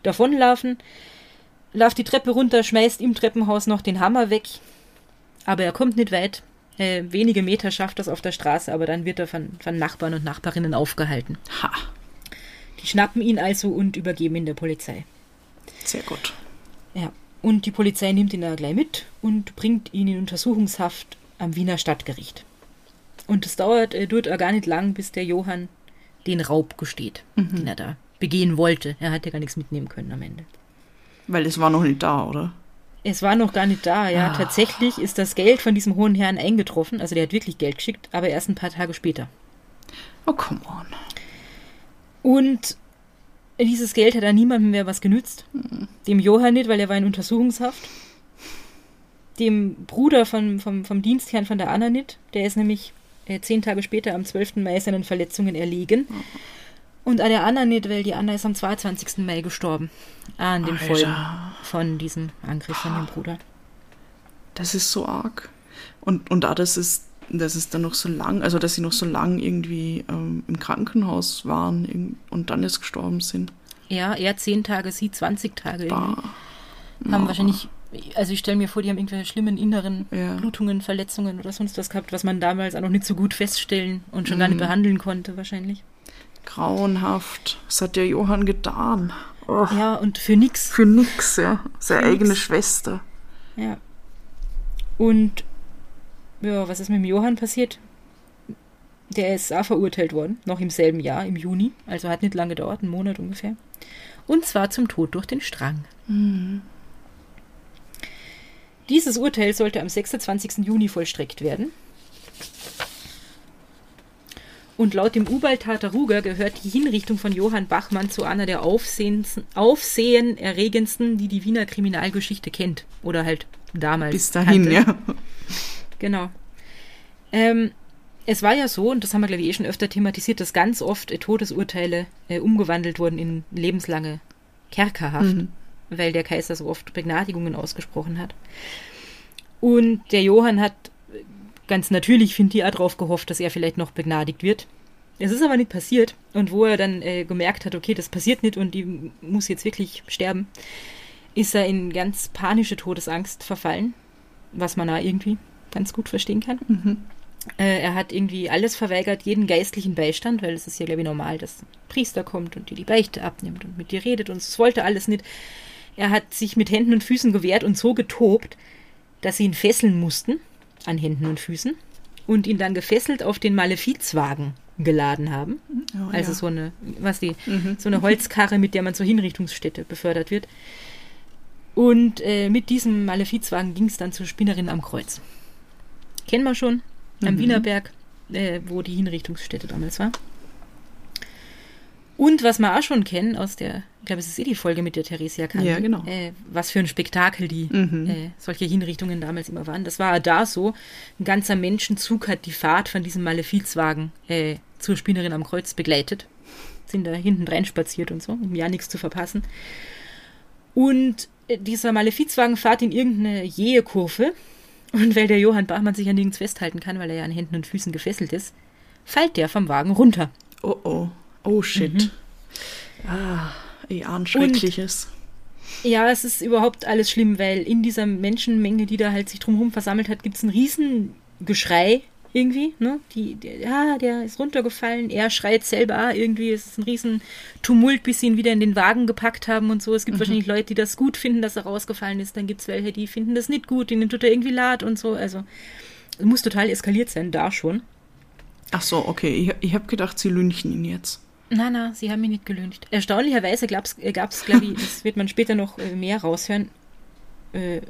davonlaufen, läuft die Treppe runter, schmeißt im Treppenhaus noch den Hammer weg. Aber er kommt nicht weit. Äh, wenige Meter schafft das auf der Straße, aber dann wird er von, von Nachbarn und Nachbarinnen aufgehalten. Ha, Die schnappen ihn also und übergeben ihn der Polizei. sehr gut. Ja. Und die Polizei nimmt ihn da gleich mit und bringt ihn in Untersuchungshaft am Wiener Stadtgericht. Und es dauert, äh, dauert auch gar nicht lang, bis der Johann den Raub gesteht, den er da begehen wollte. Er hat ja gar nichts mitnehmen können am Ende. Weil es war noch nicht da, oder? Es war noch gar nicht da, ja. Ah. Tatsächlich ist das Geld von diesem hohen Herrn eingetroffen. Also der hat wirklich Geld geschickt, aber erst ein paar Tage später. Oh, come on. Und dieses Geld hat an niemandem mehr was genützt. Dem Johann nicht, weil er war in Untersuchungshaft. Dem Bruder von, vom, vom Dienstherrn von der Anna nicht. Der ist nämlich äh, zehn Tage später am 12. Mai seinen Verletzungen erlegen. Und an der Anna nicht, weil die Anna ist am 22. Mai gestorben. An den. Folgen von diesem Angriff von dem Bruder. Das ist so arg. Und, und dass es, dass es dann noch so lang, also dass sie noch so lang irgendwie ähm, im Krankenhaus waren und dann erst gestorben sind. Ja, er 10 Tage, sie 20 Tage. haben wahrscheinlich, also ich stelle mir vor, die haben irgendwelche schlimmen inneren Ja. Blutungen, Verletzungen oder sonst was gehabt, was man damals auch noch nicht so gut feststellen und schon gar Mhm. nicht behandeln konnte, wahrscheinlich. Grauenhaft. Was hat der Johann getan? Oh, Ja, und für nix. Für nix, ja. Seine Für eigene nix. Schwester. Ja. Und ja, was ist mit dem Johann passiert? Der ist auch verurteilt worden, noch im selben Jahr, im Juni. Also hat nicht lange gedauert, einen Monat ungefähr. Und zwar zum Tod durch den Strang. Dieses Urteil sollte am 26. Juni vollstreckt werden. Und laut dem Ubaltater Ruger gehört die Hinrichtung von Johann Bachmann zu einer der aufsehenerregendsten, die die Wiener Kriminalgeschichte kennt. Oder halt damals. Bis dahin, kannte. ja. Genau. Ähm, es war ja so, und das haben wir, glaube ich, eh schon öfter thematisiert, dass ganz oft äh, Todesurteile äh, umgewandelt wurden in lebenslange Kerkerhaft, weil der Kaiser so oft Begnadigungen ausgesprochen hat. Und der Johann hat äh, ganz natürlich, finde ich, auch darauf gehofft, dass er vielleicht noch begnadigt wird. Es ist aber nicht passiert. Und wo er dann äh, gemerkt hat, okay, das passiert nicht und die muss jetzt wirklich sterben, ist er in ganz panische Todesangst verfallen, was man da irgendwie ganz gut verstehen kann. Äh, er hat irgendwie alles verweigert, jeden geistlichen Beistand, weil es ist ja, glaube ich, normal, dass ein Priester kommt und dir die Beichte abnimmt und mit dir redet und es wollte alles nicht. Er hat sich mit Händen und Füßen gewehrt und so getobt, dass sie ihn fesseln mussten an Händen und Füßen und ihn dann gefesselt auf den Malefizwagen geladen haben. Oh, also ja. so eine, was die, so eine Holzkarre, mit der man zur Hinrichtungsstätte befördert wird. Und äh, mit diesem Malefizwagen ging es dann zur Spinnerin am Kreuz. Kennen wir schon, am Wienerberg, äh, wo die Hinrichtungsstätte damals war. Und was wir auch schon kennen aus der, ich glaube, es ist eh die Folge mit der Theresia Kante, Ja, genau. äh, was für ein Spektakel die Mhm. äh, solche Hinrichtungen damals immer waren. Das war da so. Ein ganzer Menschenzug hat die Fahrt von diesem Malefizwagen äh, zur Spinnerin am Kreuz begleitet. Sind da hinten rein spaziert und so, um ja nichts zu verpassen. Und äh, dieser Malefizwagen fährt in irgendeine jähe Kurve. Und weil der Johann Bachmann sich an nirgends festhalten kann, weil er ja an Händen und Füßen gefesselt ist, fällt der vom Wagen runter. Oh oh. Oh shit. Ah, eh ahn Schreckliches. Ja, es ist überhaupt alles schlimm, weil in dieser Menschenmenge, die da halt sich drumherum versammelt hat, gibt es ein Riesengeschrei irgendwie. Ne? Die, der, ja, der ist runtergefallen, er schreit selber irgendwie. Es ist ein riesen Tumult, bis sie ihn wieder in den Wagen gepackt haben und so. Es gibt wahrscheinlich Leute, die das gut finden, dass er rausgefallen ist. Dann gibt es welche, die finden das nicht gut, denen tut er irgendwie leid und so. Also es muss total eskaliert sein, da schon. Ach so, okay. Ich, ich habe gedacht, sie lynchen ihn jetzt. Na, na, sie haben ihn nicht gelüncht. Erstaunlicherweise gab es, glaube ich, das wird man später noch äh, mehr raushören, äh,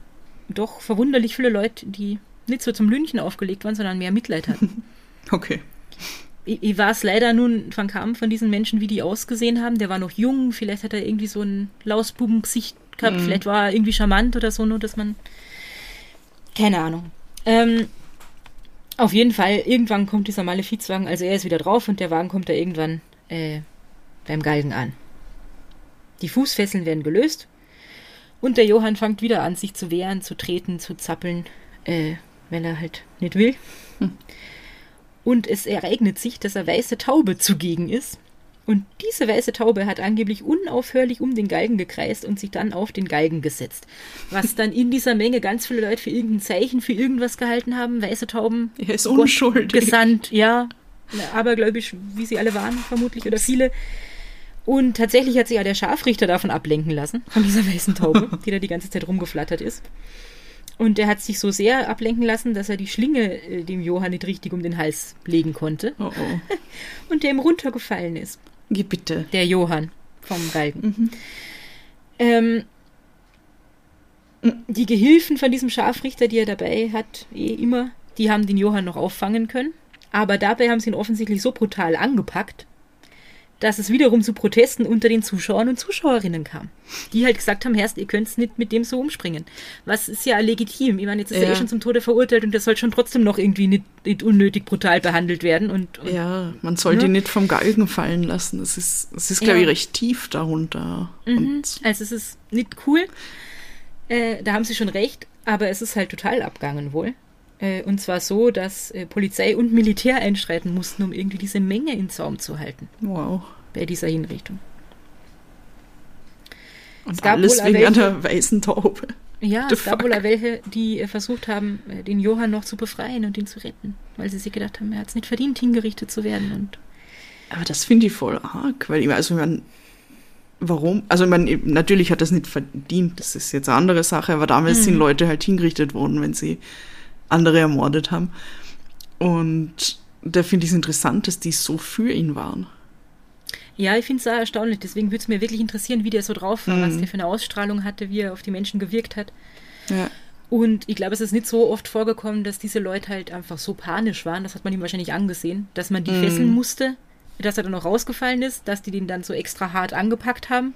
doch verwunderlich viele Leute, die nicht so zum Lünchen aufgelegt waren, sondern mehr Mitleid hatten. Okay. ich, ich weiß leider nun von kaum von diesen Menschen, wie die ausgesehen haben. Der war noch jung, vielleicht hat er irgendwie so ein Lausbubengesicht gehabt, vielleicht war er irgendwie charmant oder so, nur dass man. Keine Ahnung. Ähm, auf jeden Fall, irgendwann kommt dieser Malefizwagen, also er ist wieder drauf und der Wagen kommt da irgendwann äh, beim Galgen an. Die Fußfesseln werden gelöst und der Johann fängt wieder an, sich zu wehren, zu treten, zu zappeln, äh, weil er halt nicht will. Und es ereignet sich, dass er weiße Taube zugegen ist. Und diese weiße Taube hat angeblich unaufhörlich um den Galgen gekreist und sich dann auf den Galgen gesetzt. Was dann in dieser Menge ganz viele Leute für irgendein Zeichen, für irgendwas gehalten haben. Weiße Tauben. Er ist unschuldig. Gesandt, ja. Abergläubisch, wie sie alle waren, vermutlich, oder viele. Und tatsächlich hat sich ja der Scharfrichter davon ablenken lassen, von dieser weißen Taube, die da die ganze Zeit rumgeflattert ist. Und der hat sich so sehr ablenken lassen, dass er die Schlinge äh, dem Johann nicht richtig um den Hals legen konnte. Oh oh. Und der ihm runtergefallen ist. Geh bitte. Der Johann vom Galgen. Mhm. Ähm, die Gehilfen von diesem Scharfrichter, die er dabei hat, eh immer, die haben den Johann noch auffangen können. Aber dabei haben sie ihn offensichtlich so brutal angepackt, dass es wiederum zu Protesten unter den Zuschauern und Zuschauerinnen kam. Die halt gesagt haben, Herrst, ihr könnt nicht mit dem so umspringen. Was ist ja legitim. Ich meine, jetzt ist ja. er eh schon zum Tode verurteilt und der soll schon trotzdem noch irgendwie nicht, nicht unnötig brutal behandelt werden. Und, und ja, man sollte ne? ihn nicht vom Galgen fallen lassen. Es ist, es ist glaube ja. ich, recht tief darunter. Mhm. also es ist nicht cool. Äh, da haben sie schon recht, aber es ist halt total abgangen wohl. Äh, und zwar so, dass äh, Polizei und Militär einstreiten mussten, um irgendwie diese Menge in Zaum zu halten. Wow. Bei dieser Hinrichtung. Und es gab alles wegen welche, einer weißen Taube. Ja, es gab wohl welche, die äh, versucht haben, äh, den Johann noch zu befreien und ihn zu retten. Weil sie sich gedacht haben, er hat es nicht verdient, hingerichtet zu werden. Und Aber das finde ich voll arg, weil ich, also ich meine, warum? Also ich meine, natürlich hat er es nicht verdient, das ist jetzt eine andere Sache, aber damals mhm. sind Leute halt hingerichtet worden, wenn sie andere ermordet haben. Und da finde ich es interessant, dass die so für ihn waren. Ja, ich finde es sehr erstaunlich. Deswegen würde es mir wirklich interessieren, wie der so drauf war, mhm. was der für eine Ausstrahlung hatte, wie er auf die Menschen gewirkt hat. Ja. Und ich glaube, es ist nicht so oft vorgekommen, dass diese Leute halt einfach so panisch waren. Das hat man ihm wahrscheinlich angesehen, dass man die mhm. fesseln musste, dass er dann noch rausgefallen ist, dass die den dann so extra hart angepackt haben.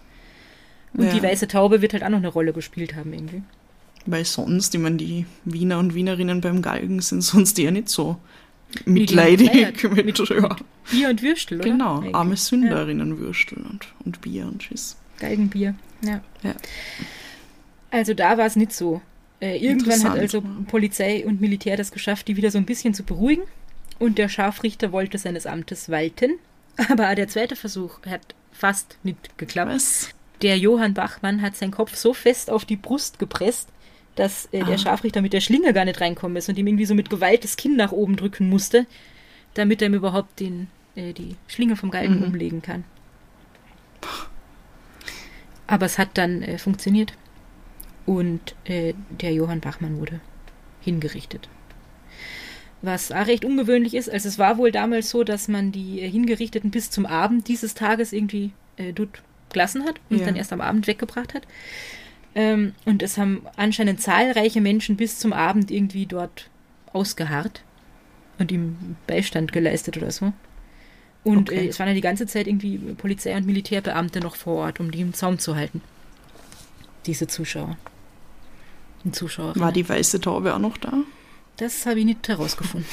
Und ja. die weiße Taube wird halt auch noch eine Rolle gespielt haben irgendwie. Weil sonst, ich meine, die Wiener und Wienerinnen beim Galgen sind sonst eher nicht so mitleidig mit, mit, ja. Bier und Würstel, oder? Genau, Eigentlich. arme Sünderinnen ja. Würstel und, und Bier und Schiss. Galgenbier, ja. ja. Also da war es nicht so. Äh, irgendwann hat also Polizei und Militär das geschafft, die wieder so ein bisschen zu beruhigen. Und der Scharfrichter wollte seines Amtes walten. Aber der zweite Versuch hat fast nicht geklappt. Was? Der Johann Bachmann hat seinen Kopf so fest auf die Brust gepresst, dass äh, der ah. Scharfrichter mit der Schlinge gar nicht reinkommen ist und ihm irgendwie so mit Gewalt das Kinn nach oben drücken musste, damit er ihm überhaupt den, äh, die Schlinge vom Galgen mhm. umlegen kann. Aber es hat dann äh, funktioniert und äh, der Johann Bachmann wurde hingerichtet. Was auch recht ungewöhnlich ist, also es war wohl damals so, dass man die äh, Hingerichteten bis zum Abend dieses Tages irgendwie äh, dort gelassen hat und ja. dann erst am Abend weggebracht hat. Ähm, und es haben anscheinend zahlreiche Menschen bis zum Abend irgendwie dort ausgeharrt und ihm Beistand geleistet oder so. Und okay. äh, es waren ja die ganze Zeit irgendwie Polizei- und Militärbeamte noch vor Ort, um die im Zaum zu halten. Diese Zuschauer. Und Zuschauer. War die weiße Taube auch noch da? Das habe ich nicht herausgefunden.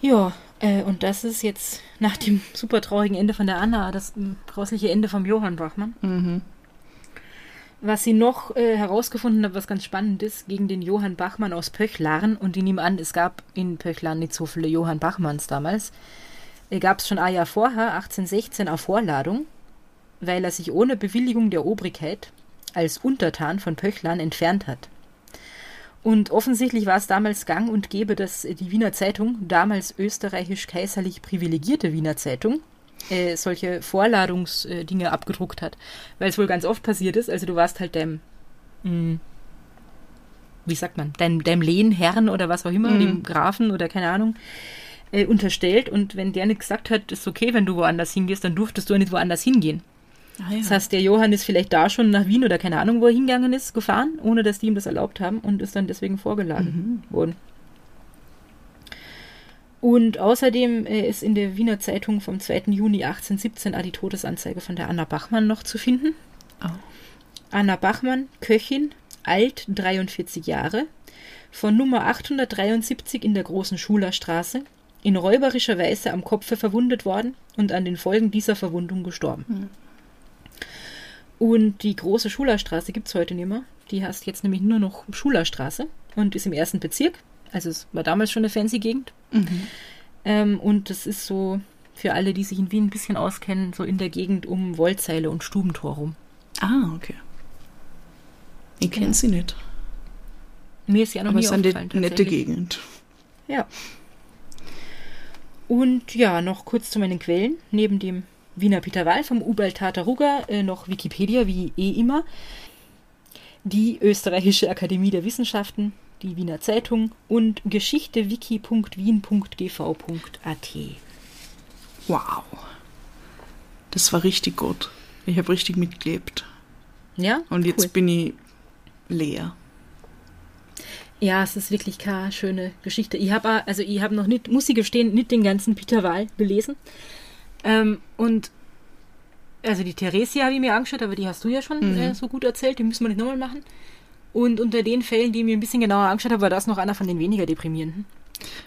ja, äh, und das ist jetzt nach dem super traurigen Ende von der Anna das grausliche Ende vom Johann Bachmann. Mhm. Was sie noch äh, herausgefunden hat, was ganz spannend ist, gegen den Johann Bachmann aus Pöchlaren, und ich nehme an, es gab in Pöchlaren nicht so viele Johann Bachmanns damals, äh, gab es schon ein Jahr vorher, 1816, auf Vorladung, weil er sich ohne Bewilligung der Obrigkeit als Untertan von Pöchlern entfernt hat. Und offensichtlich war es damals gang und gäbe, dass die Wiener Zeitung, damals österreichisch-kaiserlich privilegierte Wiener Zeitung, äh, solche Vorladungsdinge abgedruckt hat. Weil es wohl ganz oft passiert ist. Also du warst halt deinem, mh, hm, wie sagt man, deinem, deinem Lehnherrn oder was auch immer, mhm. dem Grafen oder keine Ahnung, äh, unterstellt. Und wenn der nicht gesagt hat, ist okay, wenn du woanders hingehst, dann durftest du nicht woanders hingehen. Ah, ja. Das heißt, der Johann ist vielleicht da schon nach Wien oder keine Ahnung, wo er hingegangen ist, gefahren, ohne dass die ihm das erlaubt haben und ist dann deswegen vorgeladen mhm. worden. Und außerdem äh, ist in der Wiener Zeitung vom 2. Juni 1817 die Todesanzeige von der Anna Bachmann noch zu finden. Oh. Anna Bachmann, Köchin, alt, 43 Jahre, von Nummer 873 in der Großen Schulerstraße, in räuberischer Weise am Kopfe verwundet worden und an den Folgen dieser Verwundung gestorben. Und die große Schulerstraße gibt es heute nicht mehr. Die heißt jetzt nämlich nur noch Schulerstraße und ist im ersten Bezirk. Also es war damals schon eine fancy Gegend. Ähm, und das ist so für alle, die sich in Wien ein bisschen auskennen, so in der Gegend um Wollzeile und Stubentor rum. Ah, okay. Ich kenne sie nicht. Mir ist ja noch Aber nie es ist eine nette. Gegend. Ja. Und ja, noch kurz zu meinen Quellen. Neben dem Wiener Peter Wall vom Ubald Tataruga äh, noch Wikipedia, wie eh immer. Die Österreichische Akademie der Wissenschaften, die Wiener Zeitung und geschichtewiki.wien.gv.at. Wow. Das war richtig gut. Ich habe richtig mitgelebt. Ja, Und jetzt cool. bin ich leer. Ja, es ist wirklich keine schöne Geschichte. Ich habe also ich habe noch nicht, muss ich gestehen, nicht den ganzen Peter Wahl gelesen. Ähm, und also die Theresia habe ich mir angeschaut, aber die hast du ja schon Mhm. äh, so gut erzählt, die müssen wir nicht nochmal machen. Und unter den Fällen, die ich mir ein bisschen genauer angeschaut habe, war das noch einer von den weniger deprimierenden.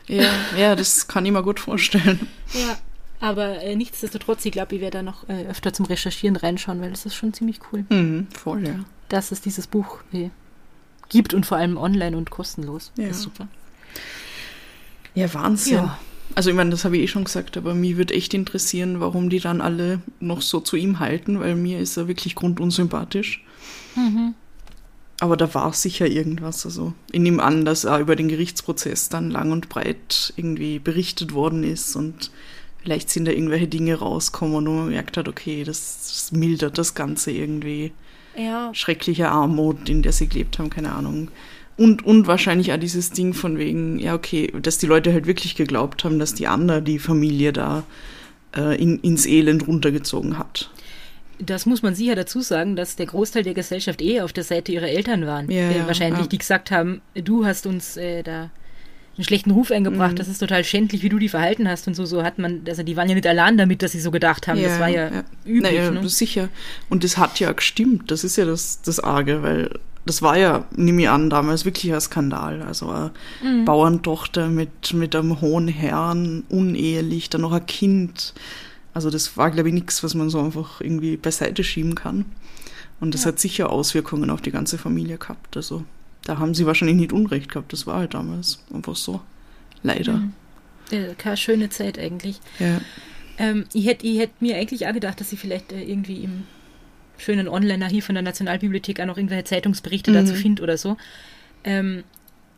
Ja, ja, das kann ich mir gut vorstellen. Ja. Aber äh, nichtsdestotrotz, ich glaube, ich werde da noch äh, öfter zum Recherchieren reinschauen, weil das ist schon ziemlich cool, Mhm, voll, ja. dass es dieses Buch äh, gibt und vor allem online und kostenlos. Ja. Das ist super. Ja, Wahnsinn. Ja. Also ich meine, das habe ich eh schon gesagt, aber mich würde echt interessieren, warum die dann alle noch so zu ihm halten, weil mir ist er wirklich grundunsympathisch. Aber da war sicher irgendwas. Also ich nehme an, dass auch über den Gerichtsprozess dann lang und breit irgendwie berichtet worden ist und vielleicht sind da irgendwelche Dinge rausgekommen und man merkt hat, okay, das, das mildert das Ganze irgendwie. Ja, schreckliche Armut, in der sie gelebt haben, keine Ahnung. Und, und wahrscheinlich auch dieses Ding von wegen, ja, okay, dass die Leute halt wirklich geglaubt haben, dass die Anna die Familie da äh, in, ins Elend runtergezogen hat. Das muss man sicher dazu sagen, dass der Großteil der Gesellschaft eh auf der Seite ihrer Eltern waren. Ja, äh, ja, wahrscheinlich, ja. die gesagt haben, du hast uns äh, da einen schlechten Ruf eingebracht, Mhm. das ist total schändlich, wie du die verhalten hast und so, so hat man, also die waren ja nicht allein damit, dass sie so gedacht haben, das war ja, üblich. Naja, ne? sicher. Und das hat ja gestimmt, das ist ja das, das Arge, weil das war ja, nehme ich an, damals wirklich ein Skandal. Also eine Mhm. Bauerntochter mit, mit einem hohen Herrn, unehelich, dann noch ein Kind. Also das war, glaube ich, nichts, was man so einfach irgendwie beiseite schieben kann. Und das hat sicher Auswirkungen auf die ganze Familie gehabt. Also da haben sie wahrscheinlich nicht Unrecht gehabt. Das war halt damals einfach so. Leider. Mhm. Äh, keine schöne Zeit eigentlich. Ja. Ähm, ich hätte ich hätt mir eigentlich auch gedacht, dass sie vielleicht äh, irgendwie im schönen Online-Archiv von der Nationalbibliothek auch noch irgendwelche Zeitungsberichte Mhm. dazu findet oder so. Ähm,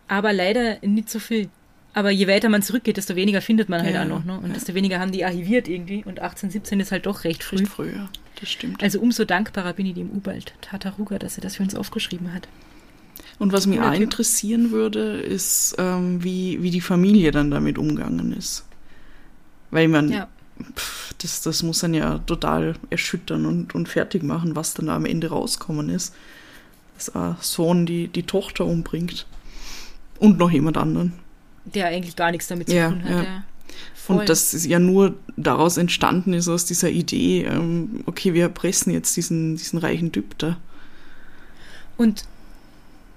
aber leider nicht so viel. Aber je weiter man zurückgeht, desto weniger findet man halt Ja, auch noch. Ne? Und ja. desto weniger haben die archiviert irgendwie. Und 1817 ist halt doch recht früh. Recht früher. Das stimmt. Also umso dankbarer bin ich dem Ubald Tataruga, dass er das für uns aufgeschrieben hat. Und was mich auch interessieren würde, ist, ähm, wie, wie die Familie dann damit umgegangen ist. Weil man, Ja. Das, das muss dann ja total erschüttern und, und fertig machen, was dann da am Ende rauskommen ist. Dass ein Sohn die, die Tochter umbringt. Und noch jemand anderen. Der eigentlich gar nichts damit zu Ja, tun hat. ja. Ja. Und dass es ja nur daraus entstanden ist, aus dieser Idee, ähm, okay, wir erpressen jetzt diesen, diesen reichen Typ da. Und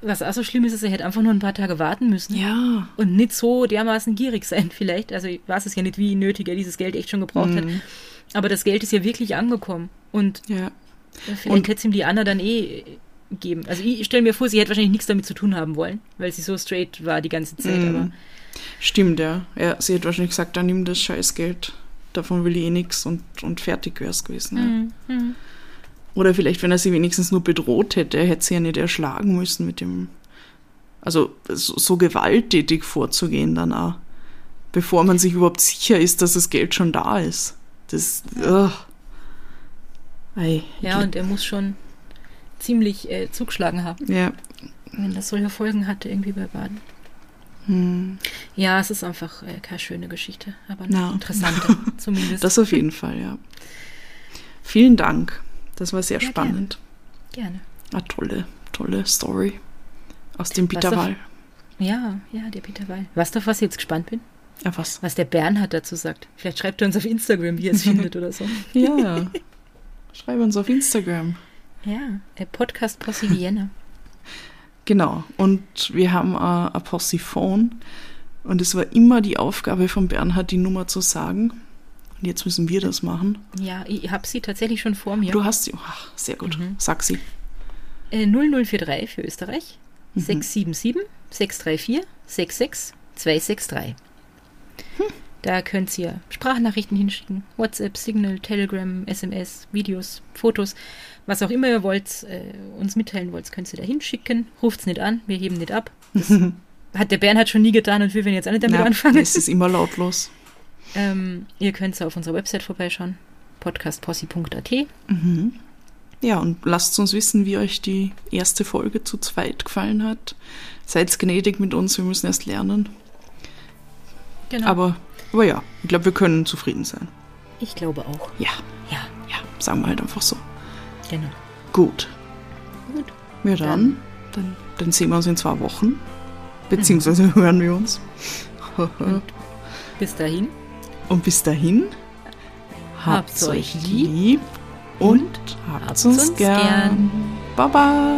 was auch so schlimm ist, ist, er hätte einfach nur ein paar Tage warten müssen. Ja. und nicht so dermaßen gierig sein vielleicht. Also ich weiß es ja nicht, wie nötig er dieses Geld echt schon gebraucht hat. Mhm. Aber das Geld ist ja wirklich angekommen. Und Ja. vielleicht Und- hätte es ihm die Anna dann eh gegeben. Also ich stelle mir vor, sie hätte wahrscheinlich nichts damit zu tun haben wollen, weil sie so straight war die ganze Zeit. Mhm. Aber Stimmt, ja. ja. Sie hat wahrscheinlich gesagt, dann nimm das Scheißgeld. Davon will ich eh nichts und, und fertig wäre es gewesen. Ja. Mhm, mhm. Oder vielleicht, wenn er sie wenigstens nur bedroht hätte, er hätte sie ja nicht erschlagen müssen mit dem. Also so, so gewalttätig vorzugehen dann auch. Bevor man sich überhaupt sicher ist, dass das Geld schon da ist. Das. Ugh. Ei, ja, und er muss schon ziemlich äh, zugeschlagen haben, ja. wenn das solche Folgen hatte irgendwie bei Baden. Hm. Ja, es ist einfach äh, keine schöne Geschichte, aber eine Na. interessante zumindest. Das auf jeden Fall, ja. Vielen Dank. Das war sehr Ja, spannend. Gerne. Eine tolle, tolle Story. Aus dem Was Peter auf- Wall. Ja, ja, der Peter Weil. Weißt du, auf was ich jetzt gespannt bin? Ja, was? was der Bernhard dazu sagt. Vielleicht schreibt er uns auf Instagram, wie er es findet oder so. Ja. Schreib uns auf Instagram. Ja, der Podcast Posse Vienna. Genau. Und wir haben äh, ein Possiphone. Und es war immer die Aufgabe von Bernhard, die Nummer zu sagen. Und jetzt müssen wir das machen. Ja, ich habe sie tatsächlich schon vor mir. Du hast sie. Ach, sehr gut. Sag sie. Äh, 0043 für Österreich, 677 634 66 263. Da könnt ihr Sprachnachrichten hinschicken, WhatsApp, Signal, Telegram, SMS, Videos, Fotos, was auch immer ihr wollt, äh, uns mitteilen wollt, könnt ihr da hinschicken. Ruft's nicht an, wir heben nicht ab. Das hat der Bernhard schon nie getan und wir werden jetzt auch nicht damit Ja, anfangen. es ist immer lautlos. Ähm, ihr könnt auf unserer Website vorbeischauen, podcastpossi.at. Ja, und lasst uns wissen, wie euch die erste Folge zu zweit gefallen hat. Seid gnädig mit uns, wir müssen erst lernen. Genau. Aber, aber ja, ich glaube, wir können zufrieden sein. ich glaube auch. Ja, Ja, ja, sagen wir halt einfach so. genau. Gut. Gut. Ja, dann, dann, dann sehen wir uns in zwei Wochen. Beziehungsweise hören wir uns. Bis dahin. Und bis dahin, Habt's euch lieb und habt's uns, gern. gern. Baba.